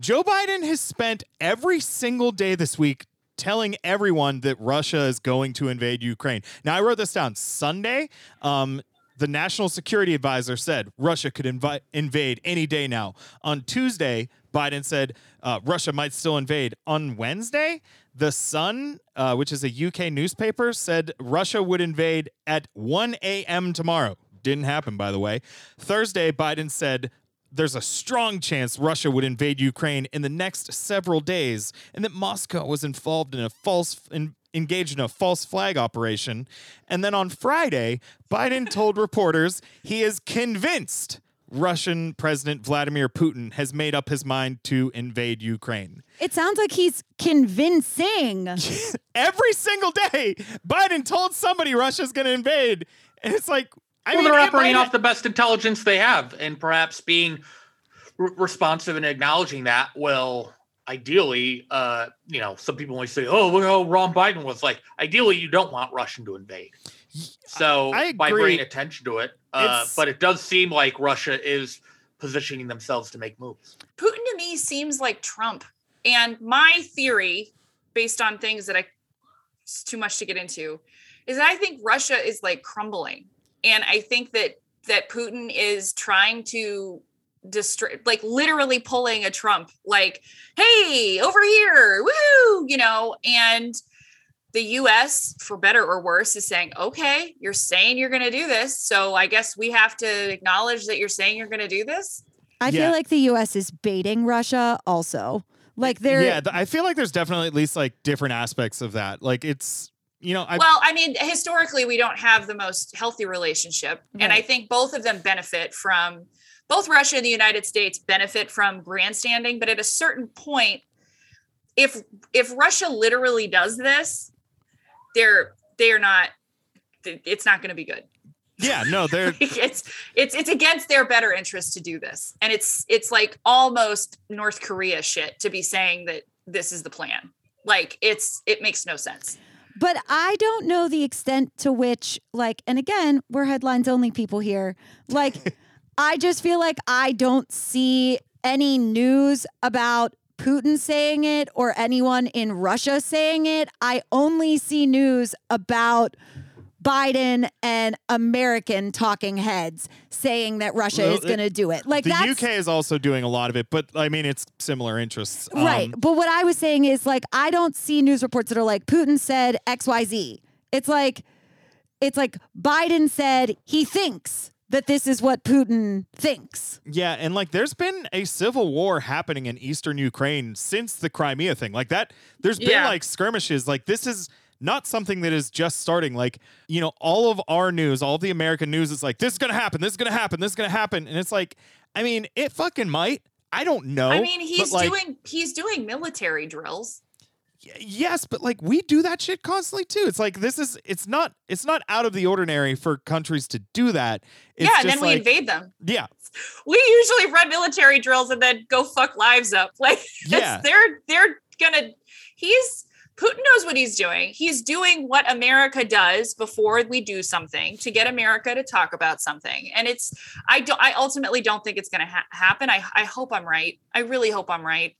Joe Biden has spent every single day this week telling everyone that Russia is going to invade Ukraine. Now, I wrote this down Sunday. Um, the National Security Advisor said Russia could invi- invade any day now. On Tuesday, Biden said uh, Russia might still invade. On Wednesday, The Sun, uh, which is a UK newspaper, said Russia would invade at 1 a.m. tomorrow. Didn't happen, by the way. Thursday, Biden said there's a strong chance Russia would invade Ukraine in the next several days, and that Moscow was involved in a false in, engaged in a false flag operation. And then on Friday, Biden told reporters he is convinced Russian President Vladimir Putin has made up his mind to invade Ukraine. It sounds like he's convincing. Every single day, Biden told somebody Russia's going to invade, and it's like. I well, mean, they're operating off the best intelligence they have, and perhaps being r- responsive and acknowledging that will ideally, uh, you know, some people might say, "Oh, look how Ron Biden was." Like, ideally, you don't want Russian to invade. So I by bringing attention to it, uh, but it does seem like Russia is positioning themselves to make moves. Putin to me seems like Trump. And my theory, based on things that I it's too much to get into, is that I think Russia is like crumbling. And I think that that Putin is trying to destroy like literally pulling a Trump, like, hey, over here, woo, you know, and the US, for better or worse, is saying, okay, you're saying you're gonna do this. So I guess we have to acknowledge that you're saying you're gonna do this. I Yeah. feel like the US is baiting Russia also. Like they're yeah, I feel like there's definitely at least like different aspects of that. Like it's you know, I well, I mean, historically, we don't have the most healthy relationship. And I think both of them benefit from both Russia and the United States benefit from grandstanding. But at a certain point, if if Russia literally does this, they're they're not it's not going to be good. yeah, no, they're it's it's it's against their better interest to do this. And it's it's like almost North Korea shit to be saying that this is the plan. Like it's it makes no sense. But I don't know the extent to which, like, and again, we're headlines only people here. Like, I just feel like I don't see any news about Putin saying it or anyone in Russia saying it. I only see news about Biden and American talking heads saying that Russia Well, is going to do it. Like, the that's UK is also doing a lot of it, but I mean it's similar interests. Right. Um, But what I was saying is like I don't see news reports that are like Putin said XYZ. It's like it's like Biden said he thinks that this is what Putin thinks. Yeah, and like there's been a civil war happening in eastern Ukraine since the Crimea thing. Like that there's been Yeah. like skirmishes. Like this is not something that is just starting. Like, you know, all of our news, all of the American news is like this is going to happen, this is going to happen, this is going to happen. And it's like I mean, it fucking might. I don't know. I mean, he's like, doing he's doing military drills. y- yes, but like we do that shit constantly too. It's like this is it's not it's not out of the ordinary for countries to do that. It's yeah, and then we like, invade them. Yeah. We usually run military drills and then go fuck lives up. Like Yeah. they're they're gonna he's Putin knows what he's doing. He's doing what America does before we do something to get America to talk about something. And it's I don't I ultimately don't think it's going to ha- happen. I I hope I'm right. I really hope I'm right.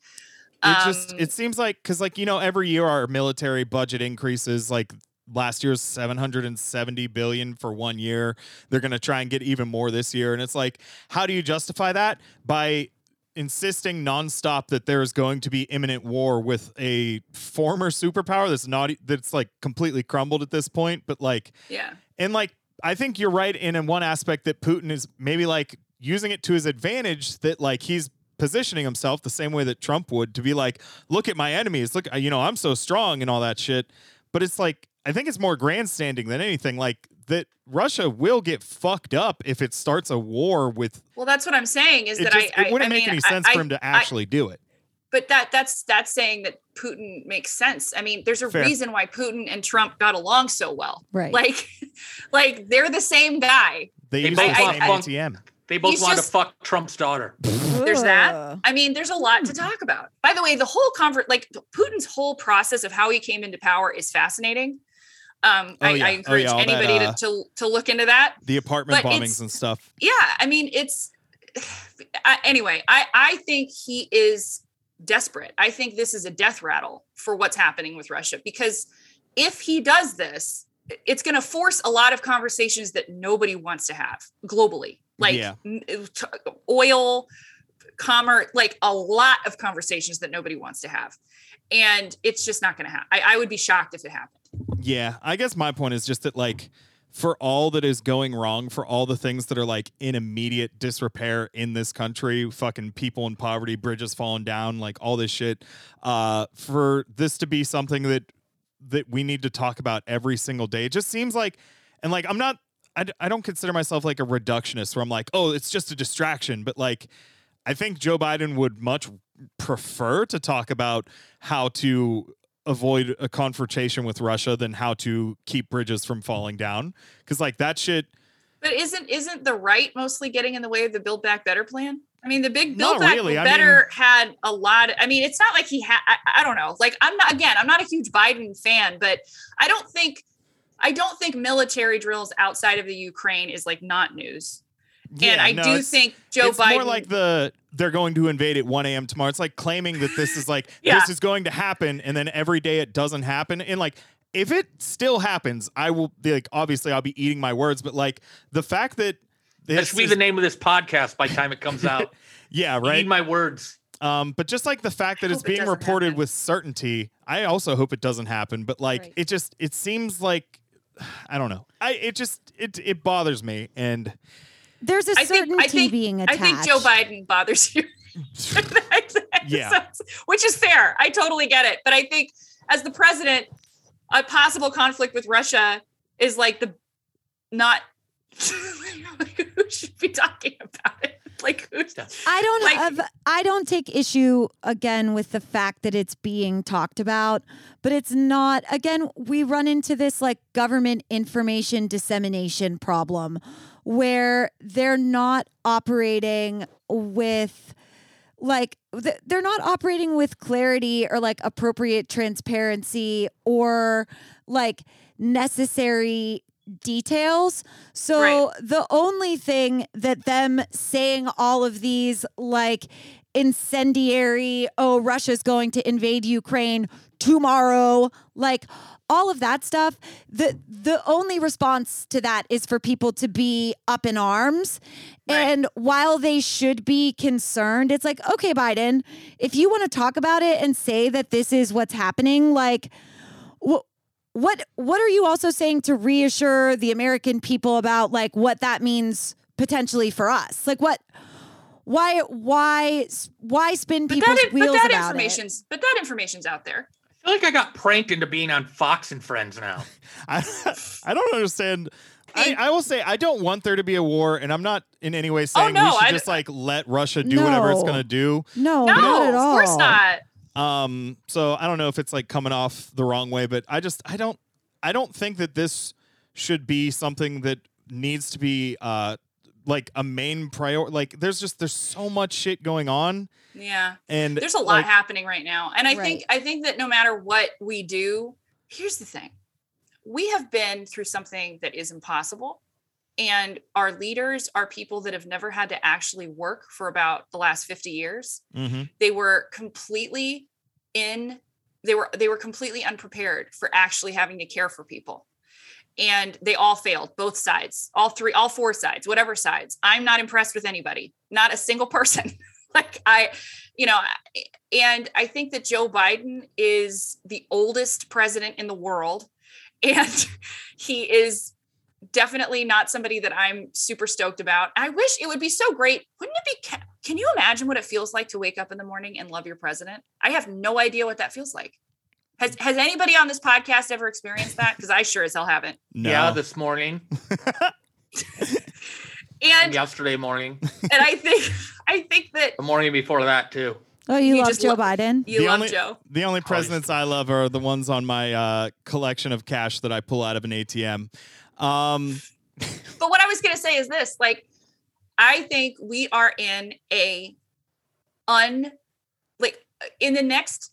It just Um, it seems like because like you know every year our military budget increases like last year's 770 billion for one year they're going to try and get even more this year and it's like how do you justify that by insisting nonstop that there is going to be imminent war with a former superpower that's not that's like completely crumbled at this point, but like Yeah. and like I think you're right in in one aspect that Putin is maybe like using it to his advantage that like he's positioning himself the same way that Trump would to be like, look at my enemies, look, you know, I'm so strong and all that shit. But it's like I think it's more grandstanding than anything. Like that Russia will get fucked up if it starts a war with. Well, that's what I'm saying is It, that just, I, it wouldn't I, I make mean, any sense I, for him to I- actually do it. but that that's that's saying that Putin makes sense. I mean, there's a Fair. reason why Putin and Trump got along so well. Right. Like, like they're the same guy. They, They use the both same want funk. ATM. They both want to fuck Trump's daughter. There's that. I mean, there's a lot to talk about. By the way, the whole convert, like Putin's whole process of how he came into power is fascinating. Um, Oh, I, yeah. I Oh, encourage yeah, all that, anybody uh, to, to to look into that. The apartment But bombings and stuff. Yeah, I mean, it's I, anyway. I I think he is desperate. I think this is a death rattle for what's happening with Russia because if he does this, it's going to force a lot of conversations that nobody wants to have globally, like Yeah. oil, commerce, like a lot of conversations that nobody wants to have, and it's just not going to happen. I, I would be shocked if it happened. Yeah, I guess my point is just that like for all that is going wrong, for all the things that are like in immediate disrepair in this country, fucking people in poverty, bridges falling down, like all this shit, uh, for this to be something that that we need to talk about every single day, it just seems like, and like I'm not—I don't consider myself like a reductionist where I'm like, oh, it's just a distraction, but like. I think Joe Biden would much prefer to talk about how to avoid a confrontation with Russia than how to keep bridges from falling down. Because like that shit, But isn't isn't the right mostly getting in the way of the Build Back Better plan? I mean, the big Build Back really. I Better had a lot. I mean, it's not like he had. I, I don't know. Like, I'm not again. I'm not a huge Biden fan, but I don't think I don't think military drills outside of the Ukraine is like not news. And Yeah, I no, do think Joe Biden. it's Biden. more like the they're going to invade at 1 a.m. tomorrow. It's like claiming that this is like Yeah. this is going to happen, and then every day it doesn't happen. And like if it still happens, I will be like obviously I'll be eating my words, but like the fact that That this should be is- the name of this podcast by the time it comes out. yeah You right Need my words. Um, but just like the fact that I it's hope it being reported happen. with certainty, I also hope it doesn't happen. But like, Right. it just it seems like I don't know. I it just it it bothers me, and There's a I think- certainty I think- being I think Joe Biden bothers you. Yeah. which is fair. I totally get it. But I think as the president, a possible conflict with Russia is like the not who should be talking about it. Like who's I don't Like- have I don't take issue again with the fact that it's being talked about, but it's not again we run into this like government information dissemination problem where they're not operating with like they're not operating with clarity or like appropriate transparency or like necessary details. So Right. the only thing that them saying all of these like incendiary, oh, Russia's going to invade Ukraine tomorrow, like all of that stuff, the the only response to that is for people to be up in arms. Right. And while they should be concerned, it's like, okay, Biden, if you want to talk about it and say that this is what's happening, like what what what are you also saying to reassure the American people about like what that means potentially for us? Like what why why why spin but people's that, but wheels that about it? information's but that information's out there. I feel like I got pranked into being on Fox and Friends now. I I don't understand. I, I will say I don't want there to be a war, and I'm not in any way saying no, we should I- just like let Russia do whatever it's gonna do. No, No, not at of all. course not. Um, so I don't know if it's like coming off the wrong way, but I just I don't I don't think that this should be something that needs to be uh like a main priority. Like there's just there's so much shit going on, Yeah. and there's a lot like, happening right now and i Right. think i think that no matter what we do here's the thing we have been through something that is impossible and our leaders are people that have never had to actually work for about the last 50 years mhm. they were completely in they were they were completely unprepared for actually having to care for people and they all failed both sides all three all four sides whatever sides i'm not impressed with anybody not a single person like I, you know, and I think that Joe Biden is the oldest president in the world, and he is definitely not somebody that I'm super stoked about. I wish it would be so great. Wouldn't it be? Can you imagine what it feels like to wake up in the morning and love your president? I have no idea what that feels like. Has Has anybody on this podcast ever experienced that? Because I sure as hell haven't. No. Yeah, this morning, And yesterday morning, and I think I think that the morning before that too. Oh, you, You love just Joe lo- Biden? you The love only- Joe. The only presidents I love are the ones on my uh, collection of cash that I pull out of an ATM. Um, but what I was going to say is this like I think we are in a un like in the next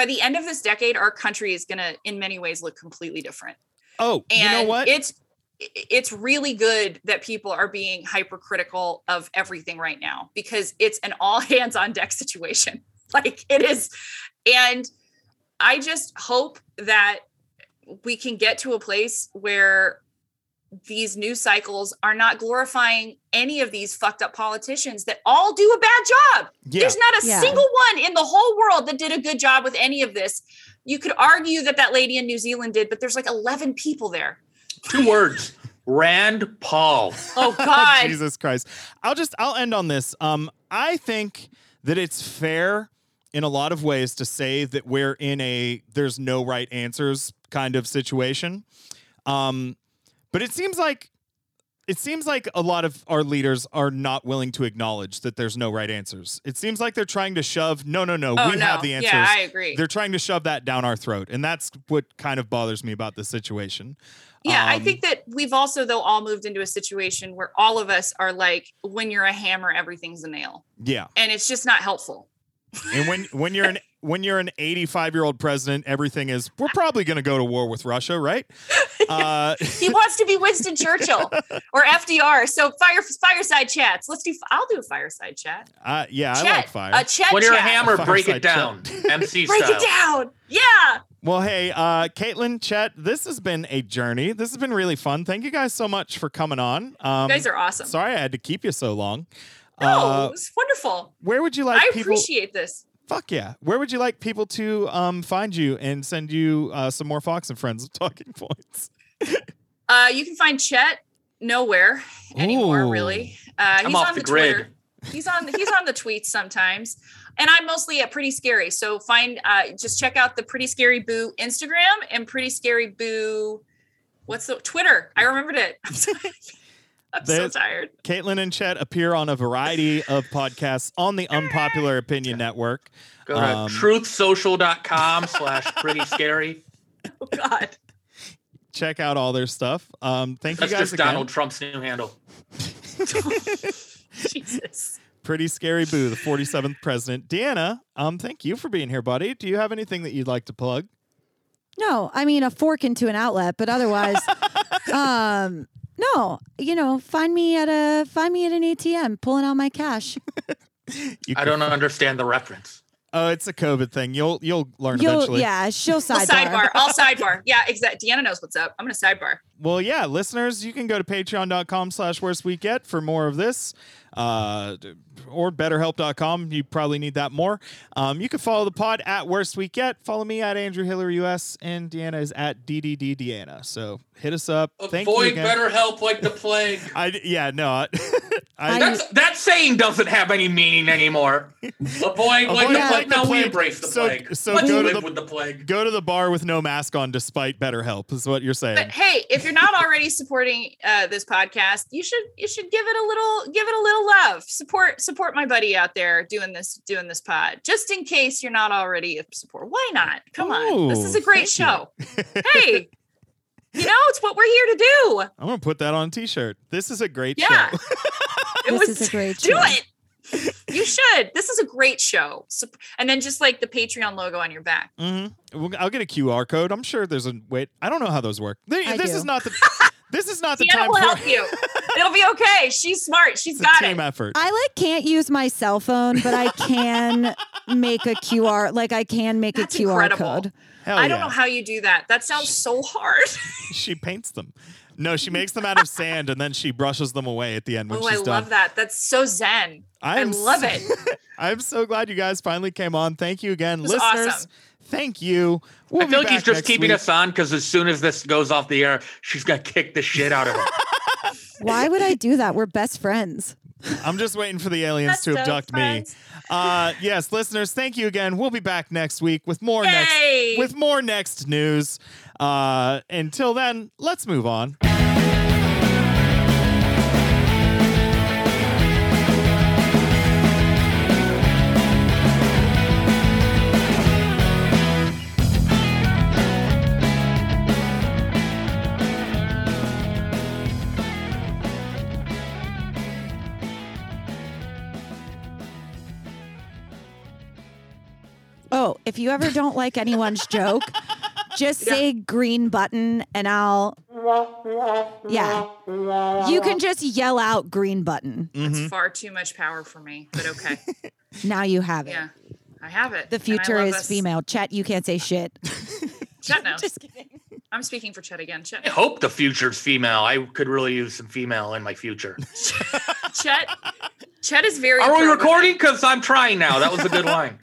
by the end of this decade our country is going to in many ways look completely different. oh, And you know what? it's it's really good that people are being hypercritical of everything right now because it's an all hands on deck situation. Like it is and I just hope that we can get to a place where these news cycles are not glorifying any of these fucked up politicians that all do a bad job. yeah. There's not a Yeah. single one in the whole world that did a good job with any of this. You could argue that that lady in New Zealand did, but there's like 11 people there. Two words: Rand Paul. Oh God. Jesus Christ. I'll just I'll end on this. Um, I think that it's fair in a lot of ways to say that we're in a there's no right answers kind of situation. Um, but it seems like it seems like a lot of our leaders are not willing to acknowledge that there's no right answers. It seems like they're trying to shove no no no, oh we no. have the answers. Yeah, I agree. they're trying to shove that down our throat. And that's what kind of bothers me about the situation. Yeah, I Um, think that we've also though all moved into a situation where all of us are like, when you're a hammer, everything's a nail, Yeah. and it's just not helpful. And when when you're an when you're an 85 year old president, everything is we're probably going to go to war with Russia, right? Uh, He wants to be Winston Churchill or FDR. So fire fireside chats. Let's do. I'll do a fireside chat. uh, yeah, I like fire. A chat. When you're a chat. hammer, break it down. MC Break style. it down. Yeah. well, hey, uh, Caitlin, Chet, this has been a journey. This has been really fun. Thank you guys so much for coming on. Um, You guys are awesome. sorry I had to keep you so long. No, Uh, it was wonderful. where would you like I people? appreciate this. Fuck yeah! Where would you like people to um, find you and send you uh, some more Fox and Friends talking points? Uh, you can find Chet nowhere anymore, Ooh. really. Uh, he's I'm off on the the, grid. Twitter. He's on he's on the tweets sometimes. And I'm mostly at Pretty Scary. So find uh just check out the Pretty Scary Boo Instagram and Pretty Scary Boo what's the Twitter? I remembered it. I'm so, so tired. Caitlin and Chet appear on a variety of podcasts on the Unpopular Opinion Network. Go to Um, truthsocial.com slash pretty scary. Oh God. Check out all their stuff. Um, thank That's you guys That's just again. Donald Trump's new handle. Jesus. Pretty scary boo, the 47th president. Deanna, um, thank you for being here, buddy. Do you have anything that you'd like to plug? No, I mean a fork into an outlet, but otherwise, um, no. You know, find me at a find me at an ATM pulling out my cash. I don't understand the reference. Oh, it's a COVID thing. You'll you'll learn You'll, eventually. yeah, she'll sidebar. sidebar. I'll sidebar. Yeah, exactly. Deanna knows what's up. I'm gonna sidebar. Well, yeah, listeners, you can go to patreon.com slash worst week yet for more of this. Uh, or betterhelp.com. You probably need that more. Um, you can follow the pod at worst week yet. Follow me at Andrew Hilary US and Deanna is at DDD Deanna. So hit us up. Thank you Avoid again. better like the plague. I yeah no I, I, I- That's, that saying doesn't have any meaning anymore. Avoid like Avoid the like plague. the No, we embrace the So- plague. so Let's go to live the- with the plague. go to the bar with no mask on despite BetterHelp is what you're saying. But hey, if you're not already supporting uh, this podcast, you should you should give it a little give it a little love. Support support my buddy out there doing this doing this pod. Just in case you're not already a support. Why not? Come on. This is a great thank you. show. hey. You know, it's what we're here to do. I'm gonna put that on a t-shirt. This is a great show. Yeah. show. It This was is a great do show. it. You should. This is a great show. Sup- And then just like the Patreon logo on your back. Mm-hmm. I'll get a QR code. I'm sure there's a wait. I don't know how those work. They- this do. is not the. this is not the Deanna time will for help you. It'll be okay. She's smart. She's it's a got team it. effort. I like can't use my cell phone, but I can make a QR. Like I can make That's a QR incredible. code. Hell I don't yeah. know how you do that. That sounds so hard. she paints them. No, she makes them out of sand and then she brushes them away at the end when oh, I she's done. love that. That's so zen. I I'm love s- it. I'm so glad you guys finally came on. Thank you again, It was listeners. awesome. Thank you. We'll I feel like he's just keeping week. us on because as soon as this goes off the air, she's gonna kick the shit out of him. Why would I do that? We're best friends. I'm just waiting for the aliens Best to of abduct me. Uh, yes, listeners, thank you again. We'll be back next week with more next with more next news. Uh, until then, let's move on. Oh, if you ever don't like anyone's joke, just say green button and I'll. Yeah. You can just yell out green button. Mm-hmm. That's far too much power for me, but okay. Now you have it. yeah, I have it. The future is us. female. Chet, you can't say shit. Chet knows. Just kidding. I'm speaking for Chet again. Chet, I hope the future's female. I could really use some female in my future. Chet, Chet is very. Are we recording? Because I'm trying now. That was a good line.